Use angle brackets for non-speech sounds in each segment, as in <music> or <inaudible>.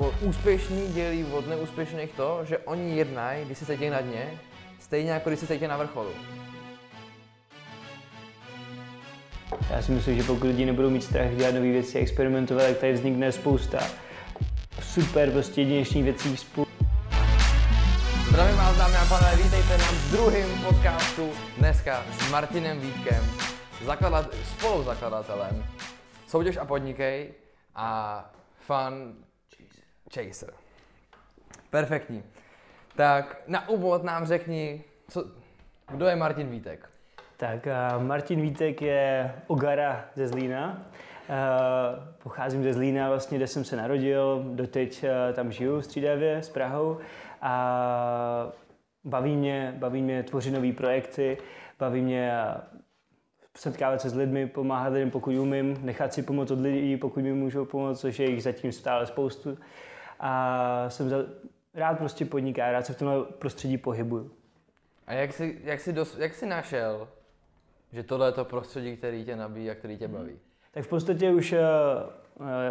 po úspěšný dělí od neúspěšných to, že oni jednají, když se cítí na dně, stejně jako když se cítí na vrcholu. Já si myslím, že pokud lidi nebudou mít strach dělat nové věci, experimentovat, tak tady vznikne spousta super prostě jedinečných věcí spolu. Zdravím vás, dámy a pánové, vítejte na druhém podcastu dneska s Martinem Vítkem, zakladat, spoluzakladatelem Soutěž a podnikej a Fun Chaser. Perfektní. Tak na úvod nám řekni, co, kdo je Martin Vítek? Tak uh, Martin Vítek je Ogara ze Zlína. Uh, pocházím ze Zlína, vlastně, kde jsem se narodil, doteď uh, tam žiju střídavě s Prahou a baví mě, baví mě tvořit nové projekty, baví mě setkávat se s lidmi, pomáhat lidem, pokud umím, nechat si pomoct od lidí, pokud mi můžou pomoct, což je jich zatím stále spoustu. A jsem za, rád prostě podniká, rád se v tomhle prostředí pohybuju. A jak jsi, jak jsi, dos, jak jsi našel, že tohle je to prostředí, který tě nabíjí a který tě baví? Tak v podstatě už uh,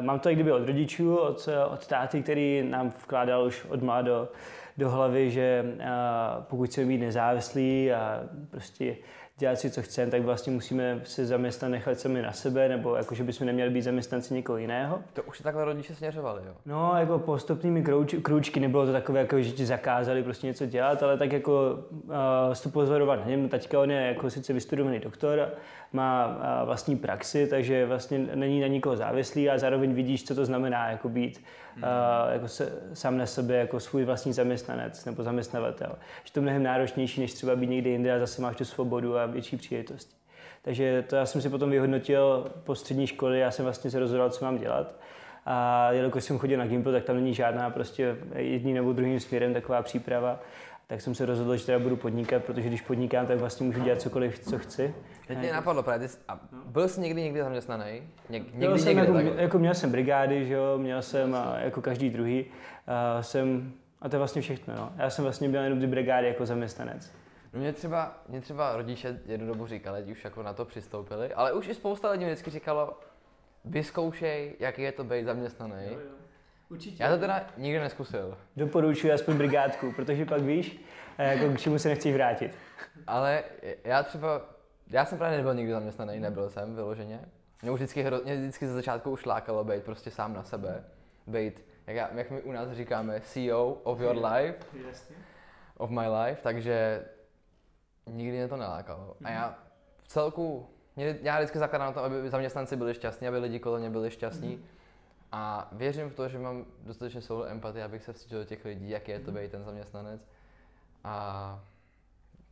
mám to i kdyby od rodičů, od, od táty, který nám vkládal už od mládo do hlavy, že uh, pokud chceme být nezávislí a prostě dělat si, co chceme, tak vlastně musíme se zaměstnat nechat sami na sebe, nebo jako, že bychom neměli být zaměstnanci někoho jiného. To už takhle rodiče směřovali, jo? No, jako postupnými krouč, krůčky, nebylo to takové, jako, že ti zakázali prostě něco dělat, ale tak jako uh, to pozorovat něm. Taťka on je jako sice vystudovaný doktor, má uh, vlastní praxi, takže vlastně není na nikoho závislý a zároveň vidíš, co to znamená jako být uh, jako se, sám na sebe jako svůj vlastní zaměstnanec nebo zaměstnavatel. Že to mnohem náročnější, než třeba být někde jinde a zase máš tu svobodu a větší příležitosti. Takže to já jsem si potom vyhodnotil po střední škole, já jsem vlastně se rozhodl, co mám dělat. A jelikož jsem chodil na Gimple, tak tam není žádná prostě jedním nebo druhým směrem taková příprava. Tak jsem se rozhodl, že teda budu podnikat, protože když podnikám, tak vlastně můžu dělat cokoliv, co chci. Teď mě napadlo právě, a byl jsi někdy někdy zaměstnaný? Něk, někdy, jsem někdy, jako, jako, měl jsem brigády, že jo, měl jsem a, jako každý druhý. A, jsem, a to je vlastně všechno. No. Já jsem vlastně měl jenom ty brigády jako zaměstnanec. No mě třeba, mě třeba rodiče jednu dobu říkali, už jako na to přistoupili, ale už i spousta lidí vždycky říkalo, vyzkoušej, jaký je to být zaměstnaný. Jo, jo. Určitě. Já to teda nikdy neskusil. Doporučuji aspoň brigádku, protože pak víš, eh, jako k čemu se nechceš vrátit. Ale já třeba, já jsem právě nebyl nikdy zaměstnaný, nebyl jsem vyloženě. Mě už vždycky, mě vždycky ze začátku už lákalo být prostě sám na sebe. Být, jak, já, jak my u nás říkáme, CEO of your life. Of my life, takže nikdy mě to nelákalo. A já v celku, mě, já vždycky zakládám na to, aby zaměstnanci byli šťastní, aby lidi kolem mě byli šťastní. Mm-hmm. A věřím v to, že mám dostatečně souhlu empatie, abych se vcítil do těch lidí, jak je to být ten zaměstnanec. A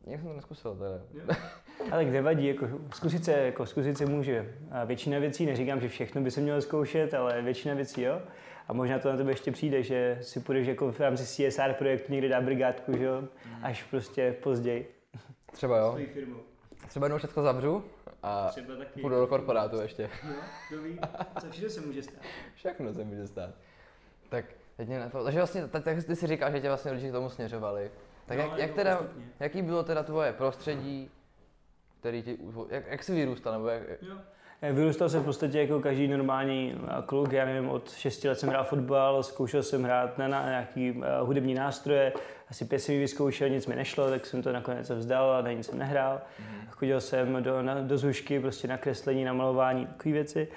Nikdy jsem to neskusil teda. <laughs> Ale kde vadí, jako zkusit se, jako zkusit se může. A většina věcí, neříkám, že všechno by se mělo zkoušet, ale většina věcí jo. A možná to na tebe ještě přijde, že si půjdeš jako v rámci CSR projektu někde dát brigádku, že jo, mm. až prostě později. Třeba jo. Třeba jednou všechno zavřu a půjdu do korporátu ještě. No, kdo ví, co všechno se může stát. <laughs> Všechno se může stát. Tak teď mě to, takže vlastně, tak, tak ty si říkáš, že tě vlastně lidi k tomu směřovali. Tak no, jak, jak teda, jaký bylo teda tvoje prostředí, který ti, jak, jak jsi vyrůstal, nebo jak, jo. Vyrůstal jsem v podstatě jako každý normální kluk, já nevím, od 6 let jsem hrál fotbal, zkoušel jsem hrát na, na nějaký uh, hudební nástroje, asi pět jsem vyzkoušel, nic mi nešlo, tak jsem to nakonec vzdal a na nic jsem nehrál. Mm. Chodil jsem do, na, do zušky, prostě na kreslení, na malování, takové věci.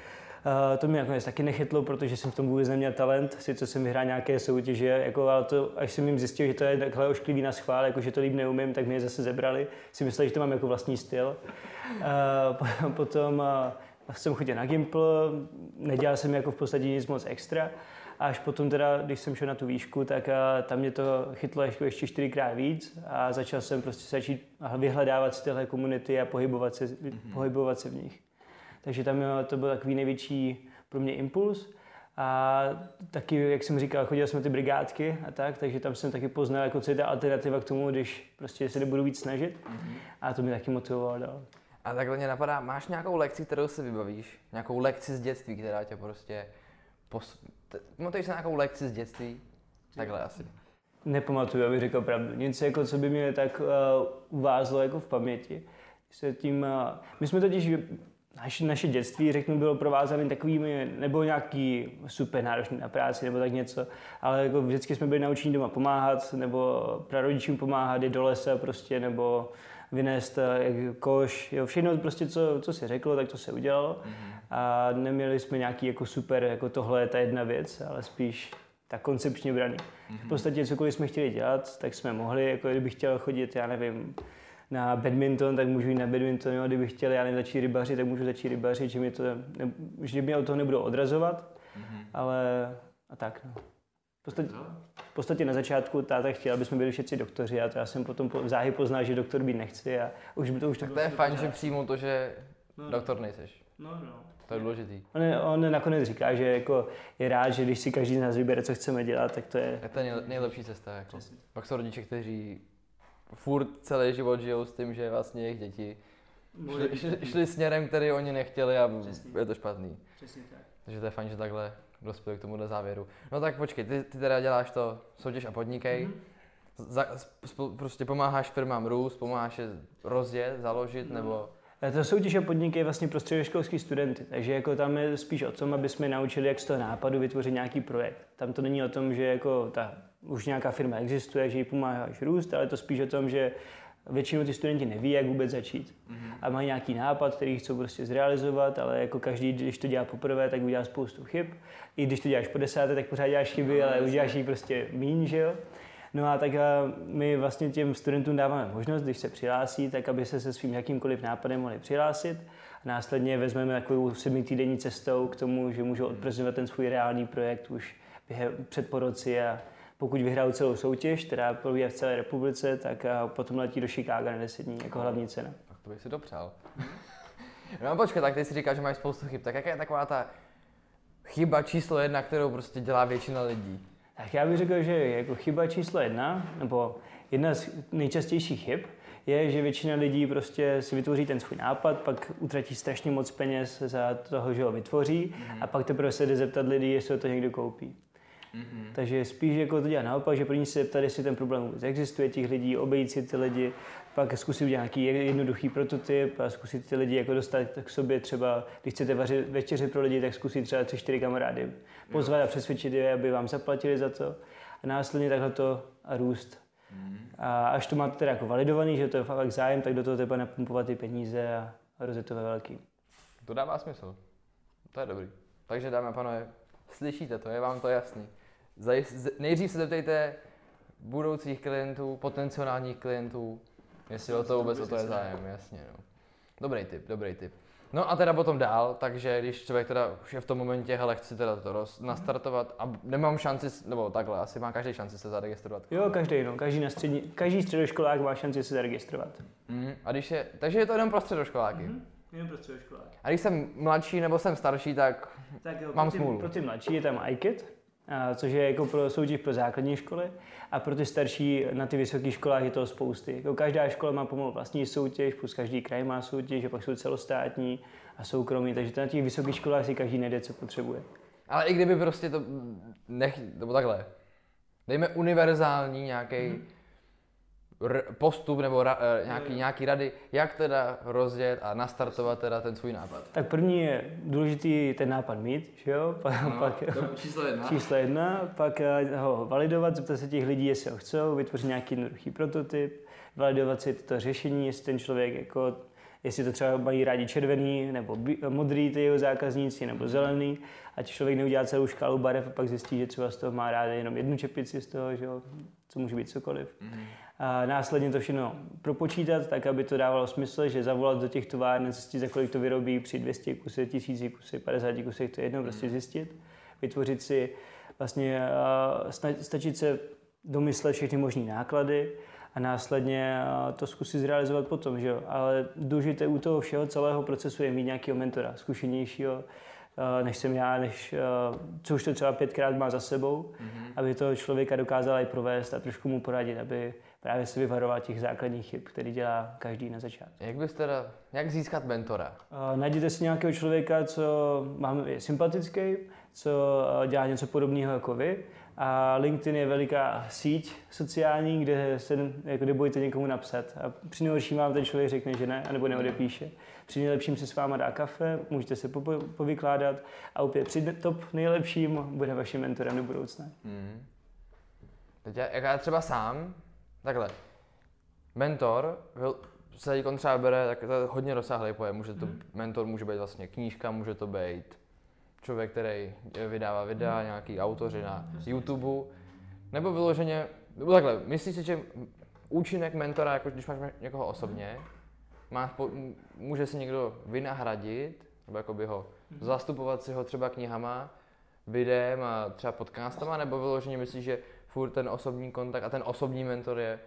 Uh, to mě nakonec taky nechytlo, protože jsem v tom vůbec neměl talent. Sice jsem vyhrál nějaké soutěže, jako, ale to, až jsem jim zjistil, že to je takhle ošklivý na schvál, jako, že to líp neumím, tak mě zase zebrali. Si mysleli, že to mám jako vlastní styl. Uh, <laughs> potom uh, jsem chodil na Gimple, nedělal jsem jako v podstatě nic moc extra. A až potom teda, když jsem šel na tu výšku, tak a, tam mě to chytlo ještě, ještě čtyřikrát víc a začal jsem prostě začít vyhledávat si tyhle komunity a pohybovat se, mm-hmm. pohybovat se v nich. Takže tam to byl takový největší pro mě impuls. A taky, jak jsem říkal, chodil jsme ty brigádky a tak, takže tam jsem taky poznal, jako co je ta alternativa k tomu, když prostě se nebudu víc snažit. Mm-hmm. A to mě taky motivovalo dál. A takhle mě napadá, máš nějakou lekci, kterou si vybavíš? Nějakou lekci z dětství, která tě prostě... Pos... Pamatuješ se nějakou lekci z dětství? Takhle asi. Nepamatuju, abych řekl pravdu. Nic, jako, co by mě tak uh, uvázlo jako v paměti. Se tím, uh, my jsme totiž naše, naše dětství, řeknu, bylo provázané takovými, nebo nějaký super náročný na práci, nebo tak něco, ale jako vždycky jsme byli naučeni doma pomáhat, nebo prarodičům pomáhat, jít do lesa prostě, nebo vynést eh, koš, jo, všechno prostě, co, co se řeklo, tak to se udělalo. Mm-hmm. A neměli jsme nějaký jako super, jako tohle je ta jedna věc, ale spíš tak koncepčně braný. Mm-hmm. V podstatě cokoliv jsme chtěli dělat, tak jsme mohli, jako kdybych chtěl chodit, já nevím, na badminton, tak můžu jít na badminton, jo. kdybych chtěl já nevím, začít rybařit, tak můžu začít rybařit, že mě to, ne, že mě od toho nebudou odrazovat, mm-hmm. ale a tak. No. V podstatě, v podstatě na začátku táta chtěl, aby jsme byli všichni doktoři a to já jsem potom po, záhy poznal, že doktor být nechci a už by to už Tak to je fajn, že přijmu to, že no, doktor nejseš. No, no. To je důležitý. On, on nakonec říká, že jako je rád, že když si každý z nás vybere, co chceme dělat, tak to je... Tak to je nejlepší cesta. Jako. Pak jsou rodiče, kteří furt celý život žijou s tím, že vlastně jejich děti šli, šli, šli směrem, který oni nechtěli a Přesně. je to špatný. Přesně tak. Takže to je fajn, že takhle dospěli k tomuhle závěru. No tak počkej, ty, ty teda děláš to soutěž a podnikej. Mm-hmm. Za, prostě pomáháš firmám růst, pomáháš je rozjet, založit, no. nebo ta soutěž a podnik je vlastně pro středoškolský studenty, takže jako tam je spíš o tom, aby jsme naučili, jak z toho nápadu vytvořit nějaký projekt. Tam to není o tom, že jako ta už nějaká firma existuje, že jí pomáháš růst, ale to spíš o tom, že většinou ty studenti neví, jak vůbec začít. Mm-hmm. A mají nějaký nápad, který chcou prostě zrealizovat, ale jako každý, když to dělá poprvé, tak udělá spoustu chyb. I když to děláš po desáté, tak pořád děláš chyby, no, ale uděláš jich prostě míň, že jo. No a tak my vlastně těm studentům dáváme možnost, když se přihlásí, tak aby se se svým jakýmkoliv nápadem mohli přihlásit. A následně vezmeme takovou sedmitýdenní cestou k tomu, že můžou odprezentovat ten svůj reálný projekt už během, před poroci a pokud vyhrajou celou soutěž, která probíhá v celé republice, tak potom letí do Chicago na 10 dní jako hlavní cena. Tak to bych si dopřál. <laughs> no počkej, tak ty si říkáš, že máš spoustu chyb. Tak jaká je taková ta chyba číslo jedna, kterou prostě dělá většina lidí? Tak já bych řekl, že jako chyba číslo jedna, nebo jedna z nejčastějších chyb, je, že většina lidí prostě si vytvoří ten svůj nápad, pak utratí strašně moc peněz za toho, že ho vytvoří mm-hmm. a pak teprve se jde zeptat lidí, jestli to někdo koupí. Mm-hmm. Takže spíš jako to dělat naopak, že první se zeptat, jestli ten problém vůbec existuje těch lidí, obejít si ty lidi, pak zkusit udělat nějaký jednoduchý prototyp a zkusit ty lidi jako dostat k sobě třeba, když chcete vařit večeři pro lidi, tak zkusit třeba tři, čtyři kamarády pozvat a přesvědčit je, aby vám zaplatili za to a následně takhle to a růst. Mm. A až to máte teda jako validovaný, že to je fakt zájem, tak do toho třeba napumpovat ty peníze a rozjet to ve velký. To dává smysl. To je dobrý. Takže dáme a pánové, slyšíte to, je vám to jasný. Nejdřív se zeptejte budoucích klientů, potenciálních klientů, jestli o to vůbec o to je zájem, jasně. No. Dobrý tip, dobrý tip. No a teda potom dál, takže když člověk teda už je v tom momentě, hele, chci teda to roz, nastartovat a nemám šanci, nebo takhle, asi má každý šanci se zaregistrovat. Jo, každý, no, každý, na střední, každý středoškolák má šanci se zaregistrovat. Mm, a když je, takže je to jenom pro středoškoláky? Mm-hmm. Jenom pro. A když jsem mladší nebo jsem starší, tak, tak jo, mám pro ty, smůlu. Pro ty mladší je tam iKit, což je jako pro soutěž pro základní školy a pro ty starší na ty vysoké školách je to spousty. Jako každá škola má pomalu vlastní soutěž, plus každý kraj má soutěž, a pak jsou celostátní a soukromí, takže na těch vysokých školách si každý najde, co potřebuje. Ale i kdyby prostě to nech, nebo takhle, dejme univerzální nějaký mm-hmm postup nebo ra, uh, nějaký, nějaký rady, jak teda rozjet a nastartovat teda ten svůj nápad? Tak první je důležitý ten nápad mít, že jo? <laughs> Pa, no, pak, číslo jedna. Číslo jedna, pak uh, ho validovat, zeptat se těch lidí, jestli ho chcou, vytvořit nějaký jednoduchý prototyp, validovat si to řešení, jestli ten člověk jako jestli to třeba mají rádi červený, nebo modrý ty jeho zákazníci, nebo zelený, ať člověk neudělá celou škálu barev a pak zjistí, že třeba z toho má rád jenom jednu čepici z toho, že jo, co může být cokoliv. Mm-hmm a následně to všechno propočítat, tak aby to dávalo smysl, že zavolat do těch továren, zjistit, za kolik to vyrobí při 200 kusy, 1000 kusy, 50 kusy, to je jedno, prostě hmm. zjistit, vytvořit si vlastně, stačit se domyslet všechny možné náklady a následně to zkusit zrealizovat potom, že jo. Ale důležité u toho všeho celého procesu je mít nějakého mentora, zkušenějšího, než jsem já, než, co už to třeba pětkrát má za sebou, mm-hmm. aby to člověka dokázal i provést a trošku mu poradit, aby právě se vyvarovat těch základních chyb, který dělá každý na začátku. Jak bys teda, jak získat mentora? Najděte si nějakého člověka, co vám je sympatický, co eh, dělá něco podobného jako vy. A LinkedIn je veliká síť sociální, kde se jako nebojte někomu napsat. A při nejhorším vám ten člověk řekne, že ne, anebo neodepíše. Při nejlepším si s váma dá kafe, můžete se povykládat a opět při top nejlepším bude vaším mentorem do budoucna. Mm. Teď já, jak já třeba sám, takhle, mentor se teď třeba bere, tak to je hodně rozsáhlý pojem. Může to, hmm. mentor může být vlastně knížka, může to být člověk, který vydává videa, hmm. nějaký autoři na YouTube, nebo vyloženě, nebo takhle, myslíš si, že účinek mentora, jako když máš někoho osobně, má, může si někdo vynahradit, nebo jakoby ho hmm. zastupovat si ho třeba knihama, videem a třeba podcastama, nebo vyloženě myslíš, že furt ten osobní kontakt a ten osobní mentor je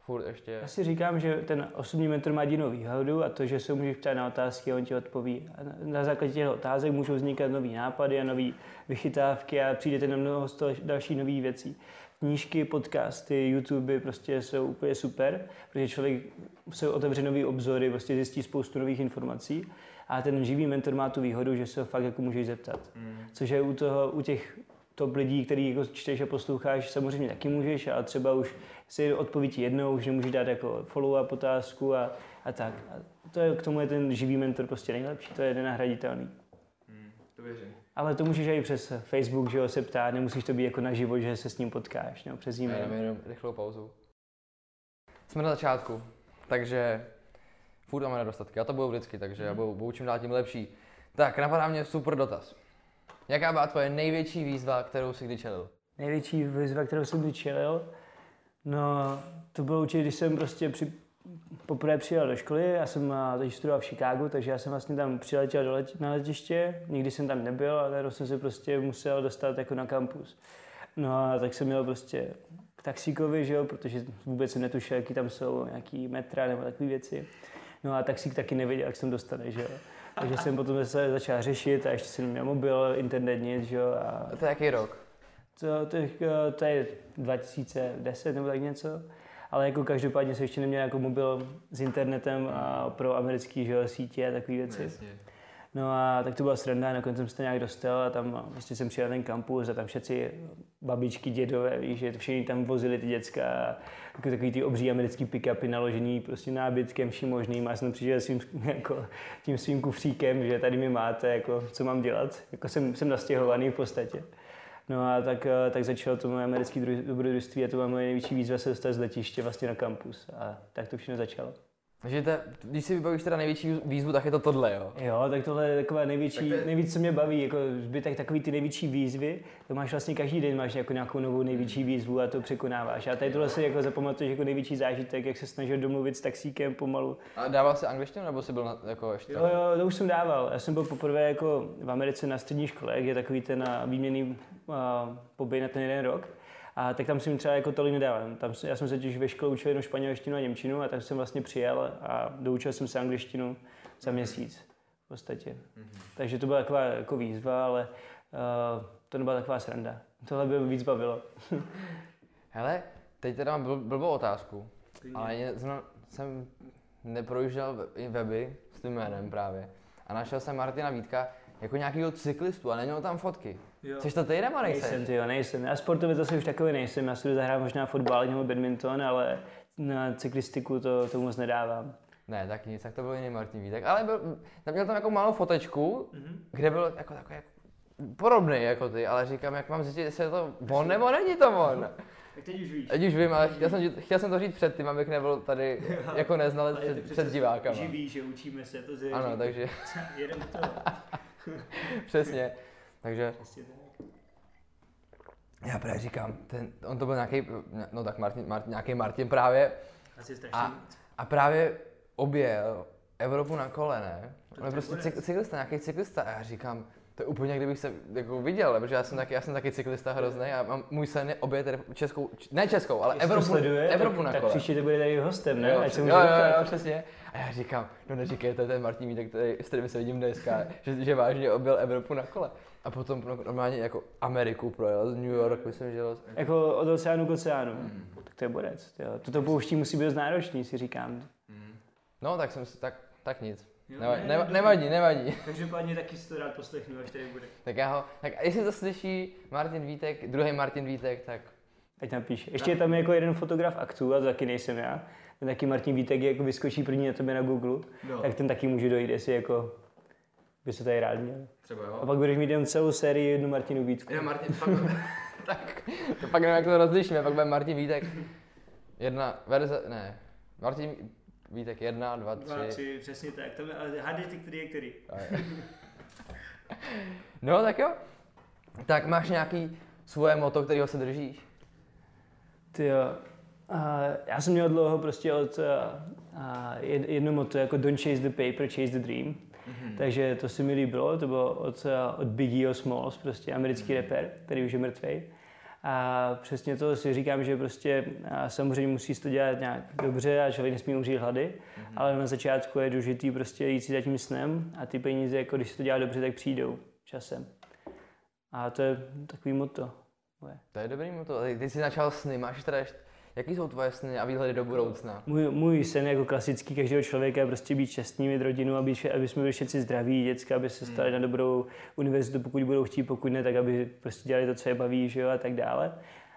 furt ještě... Já si říkám, že ten osobní mentor má jedinou výhodu a to, že se můžeš ptát na otázky a on ti odpoví. A na základě těch otázek můžou vznikat nové nápady a nové vychytávky a přijdete na mnoho z toho další nové věcí. Knížky, podcasty, YouTube prostě jsou úplně super, protože člověk se otevře nové obzory, prostě zjistí spoustu nových informací a ten živý mentor má tu výhodu, že se ho fakt jako můžeš zeptat. Mm. Což je u, toho, u těch top lidí, který jako čteš a posloucháš, samozřejmě taky můžeš, ale třeba už si odpovíš jednou, že můžeš dát jako follow-up otázku a, a tak. A to je, k tomu je ten živý mentor prostě nejlepší, to je nenahraditelný. Hmm, to věřím. Ale to můžeš i přes Facebook, že ho se ptát, nemusíš to být jako na život, že se s ním potkáš, nebo přes e-mail. Ne, jenom rychlou pauzu. Jsme na začátku, takže furt máme nedostatky. Já to budu vždycky, takže já budu, budu čím dál tím lepší. Tak, napadá mě super dotaz. Jaká byla tvoje největší výzva, kterou jsi kdy čelil? Největší výzva, kterou jsem kdy čelil? No, to bylo určitě, když jsem prostě při, poprvé přijel do školy, já jsem teď studoval v Chicagu, takže já jsem vlastně tam přiletěl do leti, na letiště, nikdy jsem tam nebyl, ale jsem se prostě musel dostat jako na kampus. No a tak jsem měl prostě k taxíkovi, že jo, protože vůbec jsem netušil, jaký tam jsou nějaký metra nebo takové věci. No a taxík taky nevěděl, jak jsem dostane, že jo. Takže jsem potom se začal řešit a ještě jsem měl mobil, internet, nic, že jo. A... a to je jaký rok? To, to, to je 2010 nebo tak něco. Ale jako každopádně jsem ještě neměl jako mobil s internetem a pro americký že, sítě a takové věci. Jasně. No a tak to byla sranda, nakonec jsem se to nějak dostal a tam vlastně jsem přijel ten kampus a tam všetci babičky, dědové, víš, že všichni tam vozili ty děcka, jako takový ty obří americký pick-upy naložený prostě nábytkem vším možným a já jsem přišel svým, <laughs> jako, tím svým kufříkem, že tady mi máte, jako, co mám dělat, jako jsem, jsem nastěhovaný v podstatě. No a tak, tak začalo to moje americké dobrodružství a to byla moje největší výzva se dostat z letiště vlastně na kampus a tak to všechno začalo. Takže ta, když si vybavíš teda největší výzvu, tak je to tohle, jo? Jo, tak tohle je taková největší, tak je... nejvíc, co mě baví, jako zbytek takový ty největší výzvy, to máš vlastně každý den, máš jako nějakou novou největší výzvu a to překonáváš. A tady tohle si jako zapamatuješ jako největší zážitek, jak se snažil domluvit s taxíkem pomalu. A dával jsi angličtinu nebo jsi byl na, jako ještě? Jo, jo, to už jsem dával. Já jsem byl poprvé jako v Americe na střední škole, kde je takový ten výměný uh, pobyt na ten jeden rok. A tak tam jsem třeba jako tolik nedával. Tam, já jsem se těž ve škole učil jenom španělštinu a němčinu a tak jsem vlastně přijel a doučil jsem se angličtinu za měsíc v podstatě. Mm-hmm. Takže to byla taková jako výzva, ale uh, to nebyla taková sranda. Tohle by víc bavilo. <laughs> Hele, teď teda mám blbou otázku, ale jsem, jsem neprojížděl weby s tím jménem právě. A našel jsem Martina Vítka jako nějakýho cyklistu a neměl tam fotky. Jo. Což to ty nebo nejsem? Nejsem, ty jo, nejsem. Já sportově zase už takový nejsem. Já si zahrát možná fotbal nebo badminton, ale na cyklistiku to, to moc nedávám. Ne, tak nic, tak to byl jiný Martin Vítek. Ale byl, tam měl tam jako malou fotečku, mm-hmm. kde bylo jako takový jako, podobný jako ty, ale říkám, jak mám zjistit, jestli je to on nebo není to on. <laughs> Tak teď už víš. Teď už vím, ale chtěl jsem, chtěl jsem to říct před tím, abych nebyl tady <laughs> jako neznalec před, před divákama. Živý, že učíme se to zvěří. Ano, <laughs> takže. Jedem to. Přesně. Takže... Já právě říkám, ten, on to byl nějaký, no tak Martin, Martin, nějaký Martin právě. Asi a, a právě objel Evropu na kole, ne? On je prostě cyklista, nějaký cyklista. A já říkám, to je úplně, kdybych se jako viděl, protože já jsem taky, já jsem taky cyklista hrozný a mám, můj sen je obět českou, ne českou, ale Evropu, sleduje, Evropu tak, na kole. Tak příště to bude tady hostem, ne? Jo, Ať jo, jo, jo, přesně. A já říkám, no neříkej, to je ten Martin Vítek, který, s kterým se vidím dneska, že, že vážně objel Evropu na kole. A potom normálně jako Ameriku projel, z New York, myslím, že... Jako od oceánu k oceánu. Mm. Tak to je borec. Jo. Toto pouští musí být náročný, si říkám. Mm. No, tak jsem si, tak, tak nic. Nevadí, neva- nevadí, nevadí. Každopádně taky si to rád poslechnu, až tady bude. Tak já ho, tak jestli to slyší Martin Vítek, druhý Martin Vítek, tak Ať napíše. Ještě je tam jako jeden fotograf aktů, a to taky nejsem já. Ten taky Martin Vítek jako vyskočí první na tebe na Google, No. tak ten taky může dojít, jestli jako by se tady rád měl. třeba A jo. pak budeš mít jen celou sérii jednu Martinu Vítku. Já Martin, pak, <laughs> tak, to pak nevím, jak to rozlišíme, pak bude Martin Vítek, jedna verze, ne, Martin Vítek jedna, dva, tři. Dva, tři, přesně tak. Tam, ale hádej ty, který je který. A. No tak jo. Tak máš nějaký svoje moto, kterého se držíš? Ty jo. Já jsem měl dlouho prostě od a, a jed- jedno moto jako don't chase the paper, chase the dream. Mm-hmm. Takže to se mi líbilo, to bylo od, od Biggieho Smalls, prostě americký rapper, který už je mrtvý. A přesně to si říkám, že prostě samozřejmě musí to dělat nějak dobře a člověk nesmí umřít hlady, mm-hmm. ale na začátku je důležitý prostě jít si za tím snem a ty peníze, jako když se to dělá dobře, tak přijdou časem. A to je takový moto. To je dobrý moto. Ty, ty jsi začal sny, máš teda ještě, jaký jsou tvoje sny a výhledy do budoucna? Můj, můj sen jako klasický každého člověka je prostě být šťastný, mít rodinu, aby, aby jsme byli všichni zdraví, děcka, aby se stali na dobrou univerzitu, pokud budou chtít, pokud ne, tak aby prostě dělali to, co je baví, že jo, a tak dále.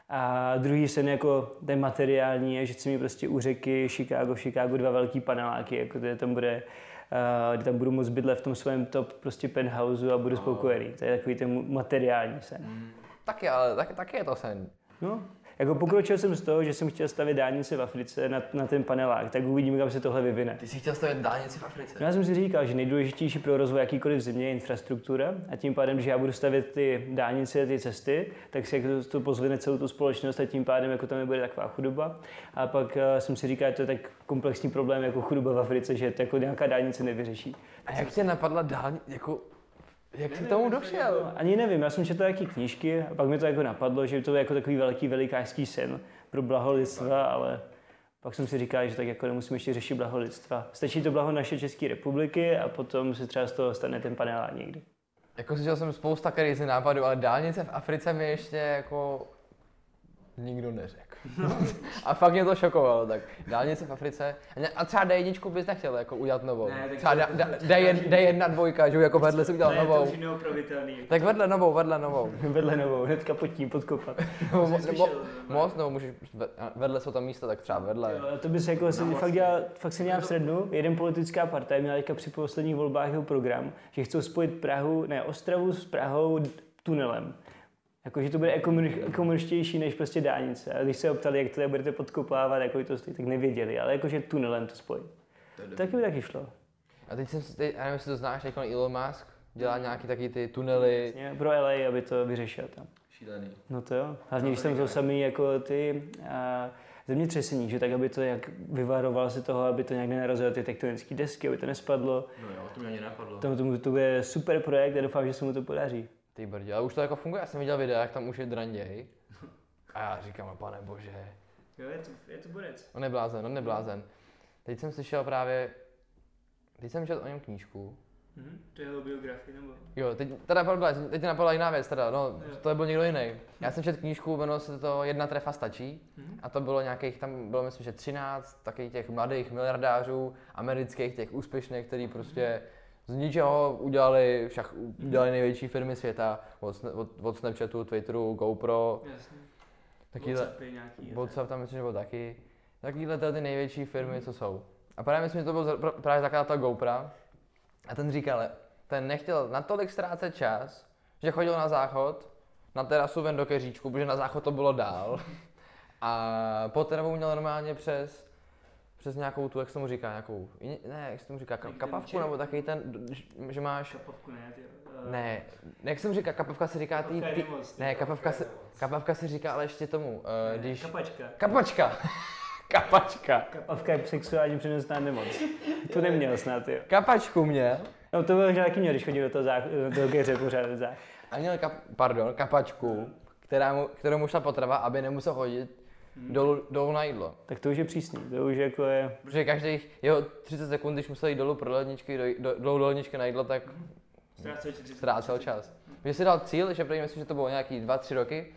A druhý sen jako ten materiální je, že chci mít prostě u řeky Chicago, Chicago dva velký paneláky, jako to tam bude Uh, kde tam budu moc bydlet v tom svém top prostě penthouse a budu spokojený. To je takový ten materiální sen. Taky, ale tak, taky je to sen. No, jako pokročil jsem z toho, že jsem chtěl stavět dálnice v Africe na, na ten panelák, tak uvidíme, kam se tohle vyvine. Ty jsi chtěl stavět dálnici v Africe? No, Já jsem si říkal, že nejdůležitější pro rozvoj jakýkoliv země je infrastruktura a tím pádem, že já budu stavět ty dálnice, ty cesty, tak si jako to, to pozvine celou tu společnost a tím pádem jako tam nebude taková chudoba. A pak uh, jsem si říkal, že to je tak komplexní problém jako chudoba v Africe, že to jako nějaká dálnice nevyřeší. A jak tě napadla dálnice, jako, jak jsi tomu došel? Ani nevím, já jsem četl taky knížky a pak mi to jako napadlo, že to je jako takový velký velikářský sen pro blaho lidstva, ale pak jsem si říkal, že tak jako nemusíme ještě řešit blaho lidstva. Stačí to blaho naše České republiky a potom se třeba z toho stane ten panelák někdy. Jako slyšel jsem spousta crazy nápadů, ale dálnice v Africe mi ještě jako nikdo neřekl. A fakt mě to šokovalo, tak dálnice v Africe. A ne- třeba D1 bys nechtěl jako udělat novou. Ne, tak třeba to- D, D, D1, D1 dvojka, že jako vedle si udělal novou. neopravitelný. Tak vedle novou, vedle novou. <laughs> Vedle novou, hnedka pod tím podkopat. <laughs> Nebo, slyšel, most, nebo můžeš, ve- vedle jsou tam místa, tak třeba vedle. Jo, to by se jako se fakt, dělal, fakt se dělám v srednu. Jeden politická partaj měla teďka při posledních volbách jeho program, že chcou spojit Prahu, ne, Ostravu s Prahou d- tunelem. Jakože to bude ekonomičtější než prostě dálnice. A když se optali, jak to tady budete podkopávat, jako to stojí, tak nevěděli, ale jakože tunelem to spojit. Taky by taky šlo. A teď jsem, si- teď, já nevím, jestli to znáš, jako Elon Musk dělá nějaký taky ty tunely. Jasně, Pro LA, aby to vyřešil tam. Šílený. No to jo. Hlavně, když tam jsou samý jako ty a, zemětřesení, že tak, aby to jak vyvaroval se toho, aby to nějak nenarazilo ty tektonické desky, aby to nespadlo. No jo, to mě ani napadlo. Tomu, tomu to bude super projekt a doufám, že se mu to podaří. Ty brdě, ale už to jako funguje, já jsem viděl videa, jak tam už je dranděj. A já říkám, no pane bože, Jo, je to, je to borec. on neblázen, on neblázen. Teď jsem slyšel právě, teď jsem četl o něm knížku. Mhm. To je jeho biografie, nebo? Jo, teď, teda napadla, teď mě napadla jiná věc, teda, no, Jo. to byl někdo jiný. Já jsem četl knížku, jmenovalo se to Jedna trefa stačí. Mhm. A to bylo nějakých, tam bylo myslím, že 13 takových těch mladých miliardářů, amerických, těch úspěšných, který prostě z ničeho udělali, však udělali největší firmy světa, od, od, od Snapchatu, Twitteru, GoPro, Jasně. takýhle, Whatsappy nějaký. WhatsApp tam myslím, že byl taky. Takovýhle ty největší firmy, co jsou. A právě myslím, že to byl právě zakladatel GoPro. A ten říkal, ten nechtěl natolik ztrácet čas, že chodil na záchod, na terasu ven do keříčku, protože na záchod to bylo dál. A potravu měl normálně přes, přes nějakou tu, jak se tomu říká, nějakou, ne, jak se tomu říká, ka- kapavku, nebo takový ten, že máš, Kapavku ne, ty. ne, jak se mu říká, kapavka se říká tý, tý nemoc, ty. ne, kapavka se, kapavka se říká ale ještě tomu, uh, když, Kapačka. kapačka, <laughs> kapačka. Kapavka je sexuálně přenosná nemoc. To neměl snad, jo. Kapačku měl No to byl, že taky měl, když chodil do toho, zách, do toho keře pořád zách. a měl kap, pardon, kapačku, která mu, kterou mu šla potrava, aby nemusel chodit dolů, dolů na jídlo. Tak to už je přísný, to už jako je... Protože každých jeho 30 sekund, když musel jít dolů pro ledničky, do, do, dolů do ledničky na jídlo, tak ztrácel čas. Že si dal cíl, že první myslím, že to bylo nějaký 2-3 roky,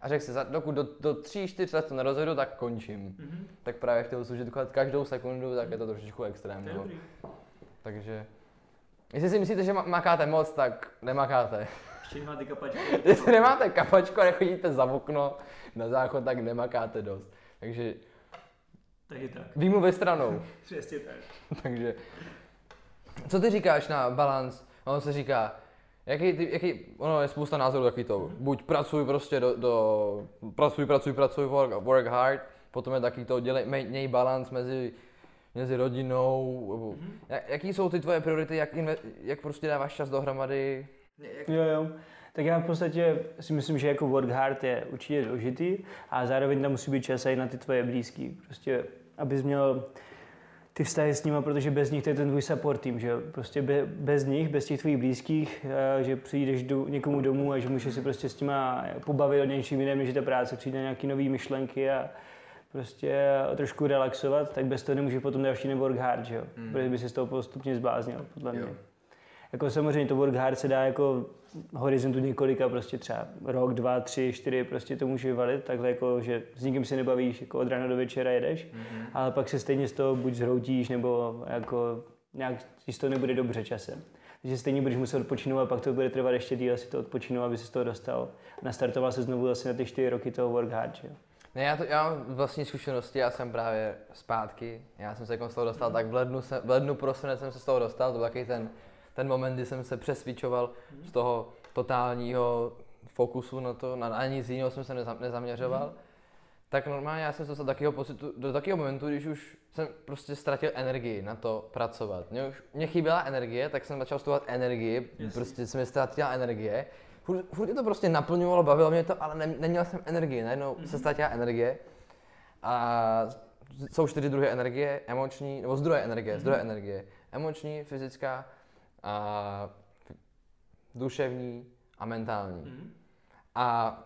a řekl si, za- dokud do, do 3-4 let to nerozvedu, tak končím. Mhm. Tak právě chtěl služit každou sekundu, tak je to trošičku extrém. To je No. dobrý. Takže Jestli si myslíte, že ma- makáte moc, tak nemakáte. Ještě <laughs> nemáte kapačku. Jestli nemáte kapačku a nechodíte za okno na záchod, tak nemakáte dost. Takže Takže tak. výmluvy stranou. <laughs> Přesně tak. Takže, co ty říkáš na balans? Ono se říká, jaký, ty, jaký, ono je spousta názorů taky to, buď pracuj prostě do, do pracuj, pracuj, pracuj, work, work hard, potom je taky to, dělej, měj balans mezi, mezi rodinou, jak, jaký jsou ty tvoje priority, jak, inve, jak prostě dáváš čas dohromady? Jak, Jo, jo. Tak já v podstatě si myslím, že jako work hard je určitě důležitý a zároveň tam musí být čas i na ty tvoje blízký. Prostě, abys měl ty vztahy s nimi, protože bez nich to je ten tvůj support tým, že. Prostě be, bez nich, bez těch tvých blízkých, eh, že přijdeš do, někomu domů a že můžeš si prostě s nima pobavit o něčím jiném, než je ta práce, přijde nějaký nový myšlenky a prostě trošku relaxovat, tak bez toho nemůže potom další work hard, že jo. Mm. Protože by se z toho postupně zbláznil, podle mě. Jo. Jako samozřejmě to work hard se dá jako horizontu několika, prostě třeba rok, dva, tři, čtyři, prostě to může valit, takhle jako, že s nikým si nebavíš, jako od rána do večera jedeš, mm-hmm. ale pak se stejně z toho buď zhroutíš, nebo jako nějak ti z toho nebude dobře časem. Takže stejně budeš muset odpočinout a pak to bude trvat ještě díl, si to odpočinout, aby se z toho dostal. Nastartoval se znovu zase na ty čtyři roky toho work hard, že jo. Ne, já, to, já mám vlastní zkušenosti, já jsem právě zpátky, já jsem se jako z toho dostal, tak v lednu, se, v lednu prosinec jsem se z toho dostal, to byl takový ten, ten moment, kdy jsem se přesvičoval z toho totálního fokusu na to, na, na nic jiného jsem se neza, nezaměřoval. Tak normálně já jsem se dostal do takového pocitu, do takového momentu, když už jsem prostě ztratil energii na to pracovat. Mě, už, mě chyběla energie, tak jsem začal studovat energii, prostě jsem mi ztratila energie. Furt, furt to prostě naplňovalo, bavilo mě to, ale ne, neměl jsem energii, najednou se ztratila energie. A jsou čtyři druhy energie, emoční, nebo zdroje energie, zdroje energie. Emoční, fyzická a duševní a mentální. A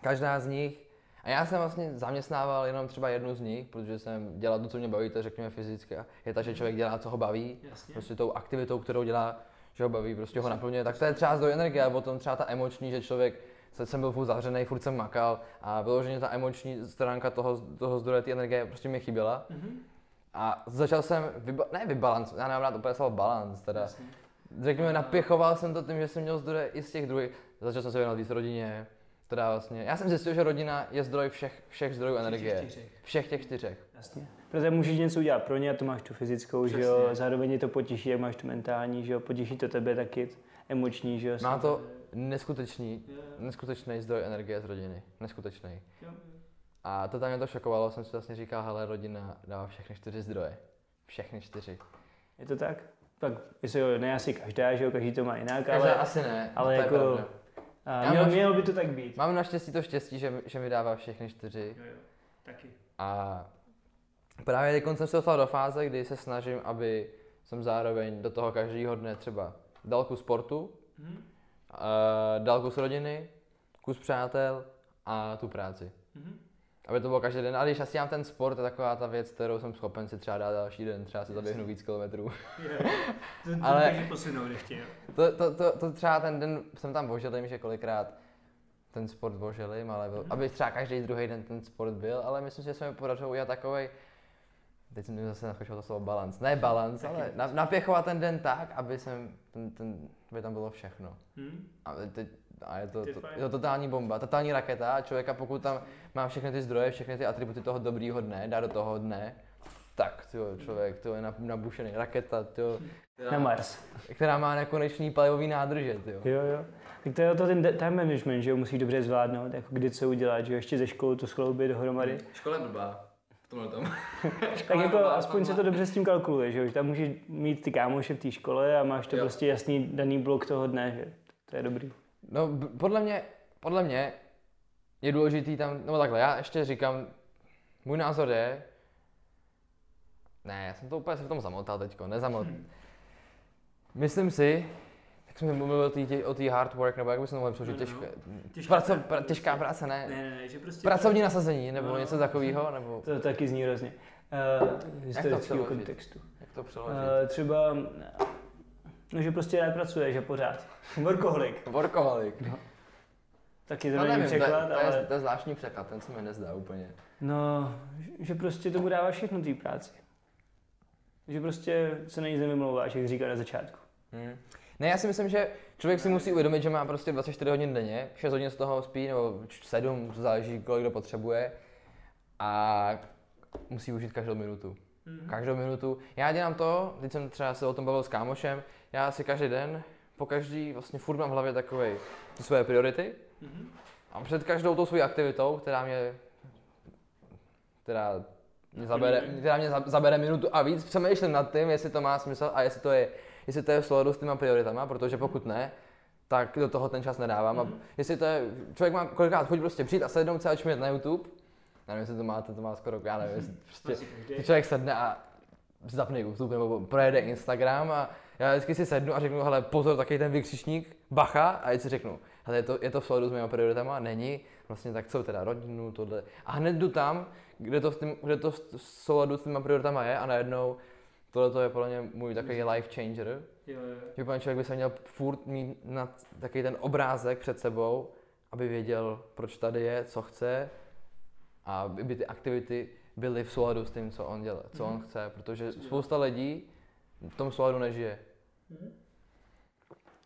každá z nich, a já jsem vlastně zaměstnával jenom třeba jednu z nich, protože jsem dělal to, co mě baví, to řekněme fyzicky, je ta, že člověk dělá, co ho baví, Jasně. prostě tou aktivitou, kterou dělá, že ho baví, prostě ho naplňuje, tak to je třeba zdroj energie, a potom třeba ta emoční, že člověk se, jsem byl furt zavřený, furt jsem makal a vyloženě ta emoční stránka toho, toho zdroje té energie prostě mě chyběla. A začal jsem, vyba, ne vybalans, já nemám rád úplně slovo balans, teda, Jasně. řekněme, napěchoval jsem to tím, že jsem měl zdroje i z těch druhých, začal jsem se věnovat víc rodině, teda vlastně, já jsem zjistil, že rodina je zdroj všech, všech zdrojů energie. čtyřech. Všech těch čtyřech. Jasně. Protože můžeš něco udělat pro ně a to máš tu fyzickou, že jo, Přesně. zároveň je to potěší, jak máš tu mentální, že jo, potěší to tebe taky, emoční, že jo. Má to neskutečný, neskutečný zdroj energie z rodiny, neskutečný. A to tam mě to šokovalo, jsem si vlastně říkal, hele, rodina dává všechny čtyři zdroje. Všechny čtyři. Je to tak? Tak, jestli jo, ne asi každá, že jo, každý to má jinak, Každá ale, asi ne, ale to je jako, a mělo, mám- mělo by to tak být. Mám naštěstí to štěstí, že, mi- že mi dává všechny čtyři. Jo, jo, taky. A právě teď jsem se dostal do fáze, kdy se snažím, aby jsem zároveň do toho každého dne třeba dal kus sportu, Mhm. uh, dal kus rodiny, kus přátel a tu práci. Mhm. Aby to bylo každý den. A když asi mám ten sport, je taková ta věc, kterou jsem schopen si třeba dát další den, třeba si zaběhnu víc kilometrů. Ale-. To, to, to, to, třeba ten den jsem tam vožil, že kolikrát ten sport voželím, ale byl, aby třeba každý druhý den ten sport byl, ale myslím si, že se mi podařilo udělat takový. Teď jsem zase naskočil to slovo balans. Ne balans, Taky. ale na, napěchovat ten den tak, aby, jsem, ten, ten, aby tam bylo všechno. Hm? A, teď, a je, to, To je to, totální bomba, totální raketa a člověka pokud tam má všechny ty zdroje, všechny ty atributy toho dobrýho dne, dá do toho dne, tak tyjo, člověk to je nabušený raketa, tyjo, Na která, Mars. která má nekonečný palivový nádrže. Tyjo. Jo, jo. Tak to je to ten time management, že jo, musíš dobře zvládnout, jako kdy co udělat, že jo, ještě ze školy to skloubit dohromady. Škola je blbá. V tomhle tom. <laughs> Tak jako aspoň se to dobře s tím kalkuluje, že jo, že tam můžeš mít ty kámoše v té škole a máš to Jo. prostě jasný daný blok toho dne, že to je dobrý. No, podle mě, podle mě je důležitý tam, no takhle, já ještě říkám, můj názor je, ne, já jsem to úplně se v tom zamotal teďko, nezamot. Myslím si, jak jsme mluvili o té- o té hard work, nebo jak by se to mohli přeložit, No, no, těžké, Těžká praco, práce. pra, těžká práce, ne, Ne, ne, ne, že prostě... pracovní nasazení, nebo No, no. něco takového, nebo To taky zní hrozně. Uh, historického kontextu. jak to přeložit? Uh, třeba, no, že prostě rád pracuje, že pořád. Workoholik. Workoholik. Taky to No není nevím, to, je- překlad, to, je, ale... to je zvláštní překlad, ten se mi nezdá úplně. No, že prostě tomu dává všechno té práci. Že prostě se na nic nevymlouváš, jak říká na začátku. Hmm. Ne, já si myslím, že člověk si musí uvědomit, že má prostě 24 hodin denně, 6 hodin z toho spí, nebo 7, to záleží, kolik kdo potřebuje. A musí užít každou minutu. Mm-hmm. Každou minutu. Já dělám to, teď jsem třeba se o tom bavil s kámošem, já si každý den, po každý, vlastně furt mám v hlavě takové ty svoje priority. Mm-hmm. A před každou tou svou aktivitou, která mě, která mě zabere, která mě zabere minutu a víc, přemýšlím nad tím, jestli to má smysl a jestli to je, jestli to je v souladu s těma prioritama, protože pokud ne, tak do toho ten čas nedávám. Mm-hmm. A mhm. jestli to je, člověk má kolikrát chuť prostě přijít a sednout se a na YouTube, nevím, jestli to máte, to má skoro, já nevím, jestli <laughs> prostě člověk sedne a zapne YouTube nebo projede Instagram a já vždycky si sednu a řeknu, hele, pozor, taky ten vykřičník, bacha, a teď si řeknu, hele, je to, je to v souladu s mými prioritama, není, vlastně tak co teda, rodinu, tohle. A hned jdu tam, kde to, v tým, kde to v souladu s těma prioritama je a najednou tohle je podle mě můj takový life changer. Jo, jo. Že pan člověk by se měl furt mít na takový ten obrázek před sebou, aby věděl, proč tady je, co chce a aby ty aktivity byly v souladu s tím, co on dělá, co on mhm. chce, protože spousta lidí v tom souladu nežije. Mhm.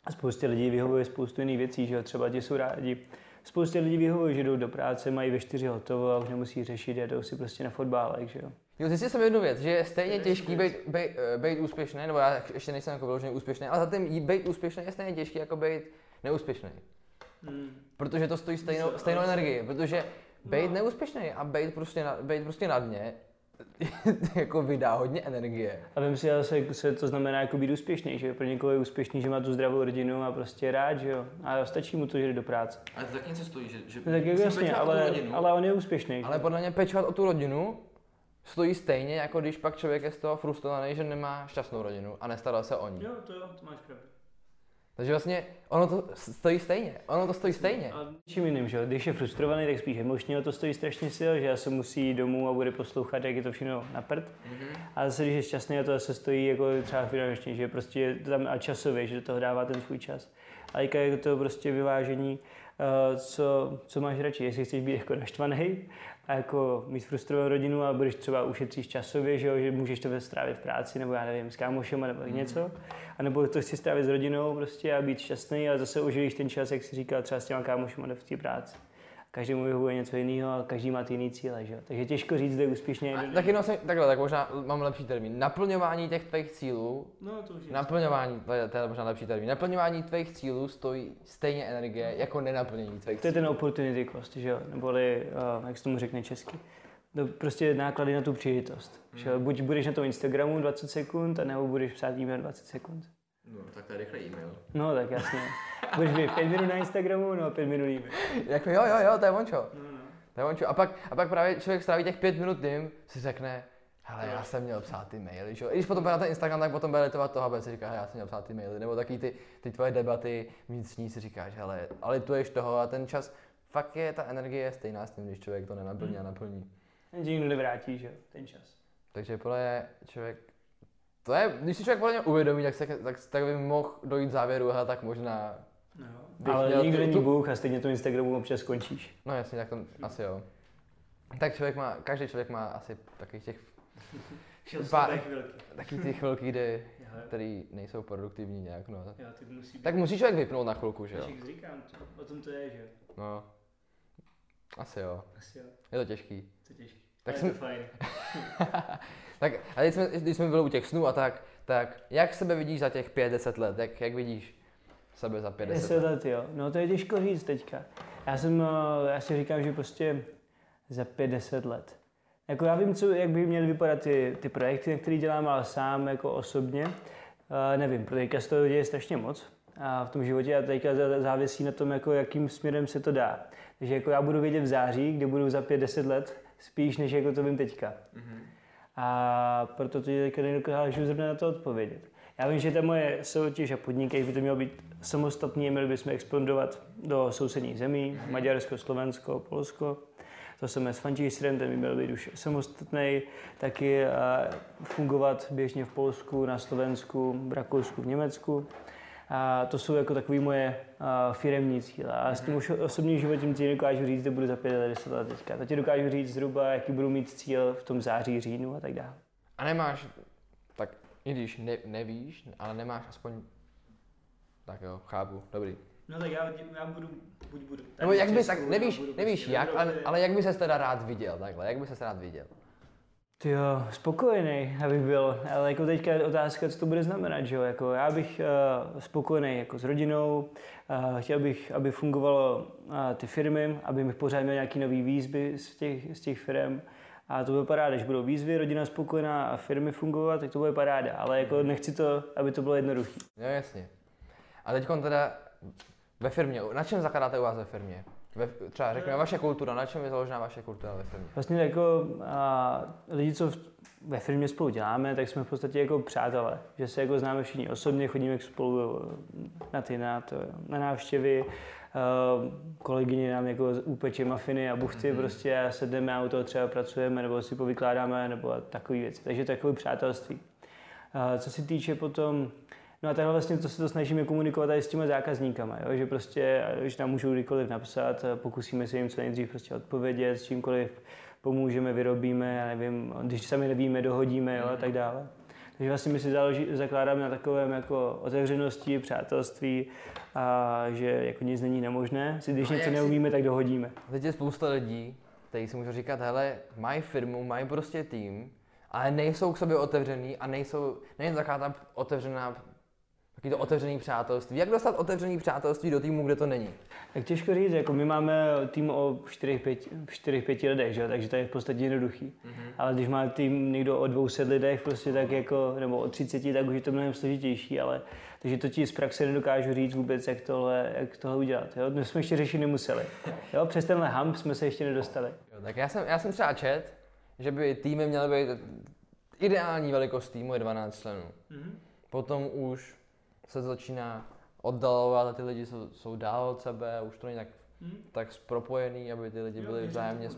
A spoustě lidí vyhovuje spoustu jiných věcí, že třeba ti jsou rádi. Spoustě lidí vyhovuje, že jdou do práce, mají ve čtyři hotovo a už nemusí řešit, jdou si prostě na fotbálek, že jo. Jo, zjistil jsem jednu věc, že je stejně těžký být, být, být úspěšný, nebo já ještě nejsem jako vyloženě úspěšný, ale za tím být úspěšný je stejně těžký jako být neúspěšný. Hmm. Protože to stojí stejnou, stejnou energii, protože být no. neúspěšný a být prostě na, být prostě na dně <laughs> jako vydá hodně energie. A vím si zase, se to znamená jako být úspěšný, že pro někoho je úspěšný, že má tu zdravou rodinu a prostě rád, že jo. A stačí mu to, že jde do práce. Ale to taky něco stojí, že, že no, tak jasně, ale, ale on je úspěšný. Ale podle mě pečovat o tu rodinu stojí stejně, jako když pak člověk je z toho frustrovaný, že nemá šťastnou rodinu a nestará se o ní. Jo, to jo, to máš pravdu. Takže vlastně ono to stojí stejně. Ono to stojí stejně. A čím jiným, že Když je frustrovaný, tak spíš emočně to stojí strašně sil, že já se musí jít domů a bude poslouchat, jak je to všechno na prd. Mm-hmm. A zase, když je šťastný, to zase stojí jako třeba finančně, že prostě je tam a časově, že do toho dává ten svůj čas. A je to prostě vyvážení, uh, co, co máš radši, jestli chceš být jako naštvaný a jako mít frustrovanou rodinu a budeš třeba ušetříš časově, že, jo, že můžeš to strávit v práci nebo já nevím, s kámošem nebo mm. něco. A nebo to chci strávit s rodinou prostě a být šťastný a zase uživíš ten čas, jak si říkal, třeba s těma kámošem v té práci každému vyhovuje něco jiného a každý má ty jiný cíle, že? Takže těžko říct, kde je úspěšně. Tak jenom jsem, takhle, tak možná mám lepší termín. Naplňování těch tvých cílů, no, to už je naplňování, to je, to je možná lepší termín. Naplňování tvých cílů stojí stejně energie jako nenaplnění tvých To je ten opportunity cost, že jo? Neboli, uh, jak se tomu řekne česky. To prostě náklady na tu příležitost. Hmm. Že? Buď budeš na tom Instagramu 20 sekund, nebo budeš psát e 20 sekund. No, tak to je rychle e-mail. No, tak jasně. Budeš být pět minut na Instagramu, no pět minut e-mail. jako jo, jo, jo, to je ončo. No, no. To je ončo. A pak, a pak právě člověk stráví těch pět minut tím, si řekne, hele, já jsem měl psát ty maily, že? I když potom bude na ten Instagram, tak potom bude litovat toho, aby si říká, já jsem měl psát ty maily, nebo taky ty, ty tvoje debaty vnitřní si říkáš, hele, ale tu ješ toho a ten čas, fakt je, ta energie je stejná s tím, když člověk to nenaplní a naplní. Ten ti nikdo nevrátí, že ten čas. Takže podle člověk to je, když si člověk podle mě uvědomí, tak, se, tak, tak by mohl dojít závěru, hele, tak možná... No, ale nikdo není tu... Bůh a stejně to Instagramu občas skončíš. No jasně, tak to asi jo. Tak člověk má, každý člověk má asi takových těch... <laughs> pár, taky ty chvilky, kde, které nejsou produktivní nějak, no. Jo, ty musí být. Tak musí člověk vypnout na chvilku, že jo? Říkám, to, o tom to je, že jo? No. Asi jo. Asi jo. Je to těžký. To je těžký. Tak jsem... to fajn. <laughs> tak a když jsme, když jsme byli u těch snů a tak, tak jak sebe vidíš za těch 5-10 let? Jak, jak vidíš sebe za 50 let? let? jo. No to je těžko říct teďka. Já jsem, eh, já si říkám, že prostě za 50 let. Jako já vím, co, jak by měly vypadat ty, ty projekty, na které dělám, ale sám jako osobně. Uh, nevím, protože z toho děje strašně moc a v tom životě a teďka závisí na tom, jako jakým směrem se to dá. Takže jako já budu vědět v září, kde budu za 5-10 let, spíš než jako to vím teďka. Mm-hmm. A proto to teďka nedokážu zrovna na to odpovědět. Já vím, že ta moje soutěž a podnik, by to mělo být samostatný, měli bychom expandovat do sousedních zemí, Maďarsko, Slovensko, Polsko. To jsem s Fančístrem, ten by měl být už samostatný, taky fungovat běžně v Polsku, na Slovensku, v Rakousku, v Německu. A to jsou jako takové moje uh, firemní cíle. A s tím už osobním životem ti dokážu říct, kde budu za 5 let, 10 let teďka. To ti dokážu říct zhruba, jaký budu mít cíl v tom září, říjnu a tak dále. A nemáš, tak i když ne, nevíš, ale nemáš aspoň Tak jo, chápu, dobrý. No tak já, já budu, buď budu. Nebo jak by, tak nevíš, nevíš prostě jak, ale, ale jak by se teda rád viděl, takhle, jak by se rád viděl? Ty jo, spokojený, abych byl, ale jako teďka je otázka, co to bude znamenat, že jo, jako já bych uh, spokojený jako s rodinou, uh, chtěl bych, aby fungovalo uh, ty firmy, aby mi pořád měl nějaký nový výzvy z těch, z těch firm, a to bude paráda, když budou výzvy, rodina spokojená a firmy fungovat, tak to bude paráda, ale jako mhm. nechci to, aby to bylo jednoduché. Jo, jasně. A teď teda ve firmě, na čem zakládáte u vás ve firmě? Ve, třeba řekněme vaše kultura, na čem je založená vaše kultura ve firmě? Vlastně jako a, lidi, co v, ve firmě spolu děláme, tak jsme v podstatě jako přátelé. Že se jako známe všichni osobně, chodíme spolu na ty na, to, na návštěvy, Uh, kolegyně nám jako upeče mafiny a buchty mm-hmm. prostě a sedneme a u toho třeba pracujeme nebo si povykládáme nebo takové věci. Takže takové přátelství. Uh, co se týče potom No a takhle vlastně to se to snažíme komunikovat i s těmi zákazníkama, jo? že prostě, když nám můžou kdykoliv napsat, pokusíme se jim co nejdřív prostě odpovědět, s čímkoliv pomůžeme, vyrobíme, já nevím, když sami nevíme, dohodíme jo? a tak dále. Takže vlastně my si záleží, zakládáme na takovém jako otevřenosti, přátelství a že jako nic není nemožné. Si, když no něco neumíme, si... tak dohodíme. Teď je spousta lidí, kteří si můžou říkat, hele, mají firmu, mají prostě tým, ale nejsou k sobě otevřený a nejsou, není taková ta otevřená Taky to otevřený přátelství. Jak dostat otevřený přátelství do týmu, kde to není? Tak těžko říct, jako my máme tým o 4-5 lidech, že? takže to je v podstatě jednoduchý. Mm-hmm. Ale když má tým někdo o 200 lidech, prostě tak jako, nebo o 30, tak už je to mnohem složitější, ale takže to ti z praxe nedokážu říct vůbec, jak tohle, jak tohle udělat. Jo? Dnes jsme ještě řešit nemuseli. Jo? Přes tenhle hump jsme se ještě nedostali. Jo, tak já jsem, já jsem třeba čet, že by týmy měly být ideální velikost týmu je 12 členů. Mm-hmm. Potom už se začíná oddalovat a ty lidi jsou, jsou dál od sebe a už to není tak, hmm. tak propojený, aby ty lidi byli vzájemně,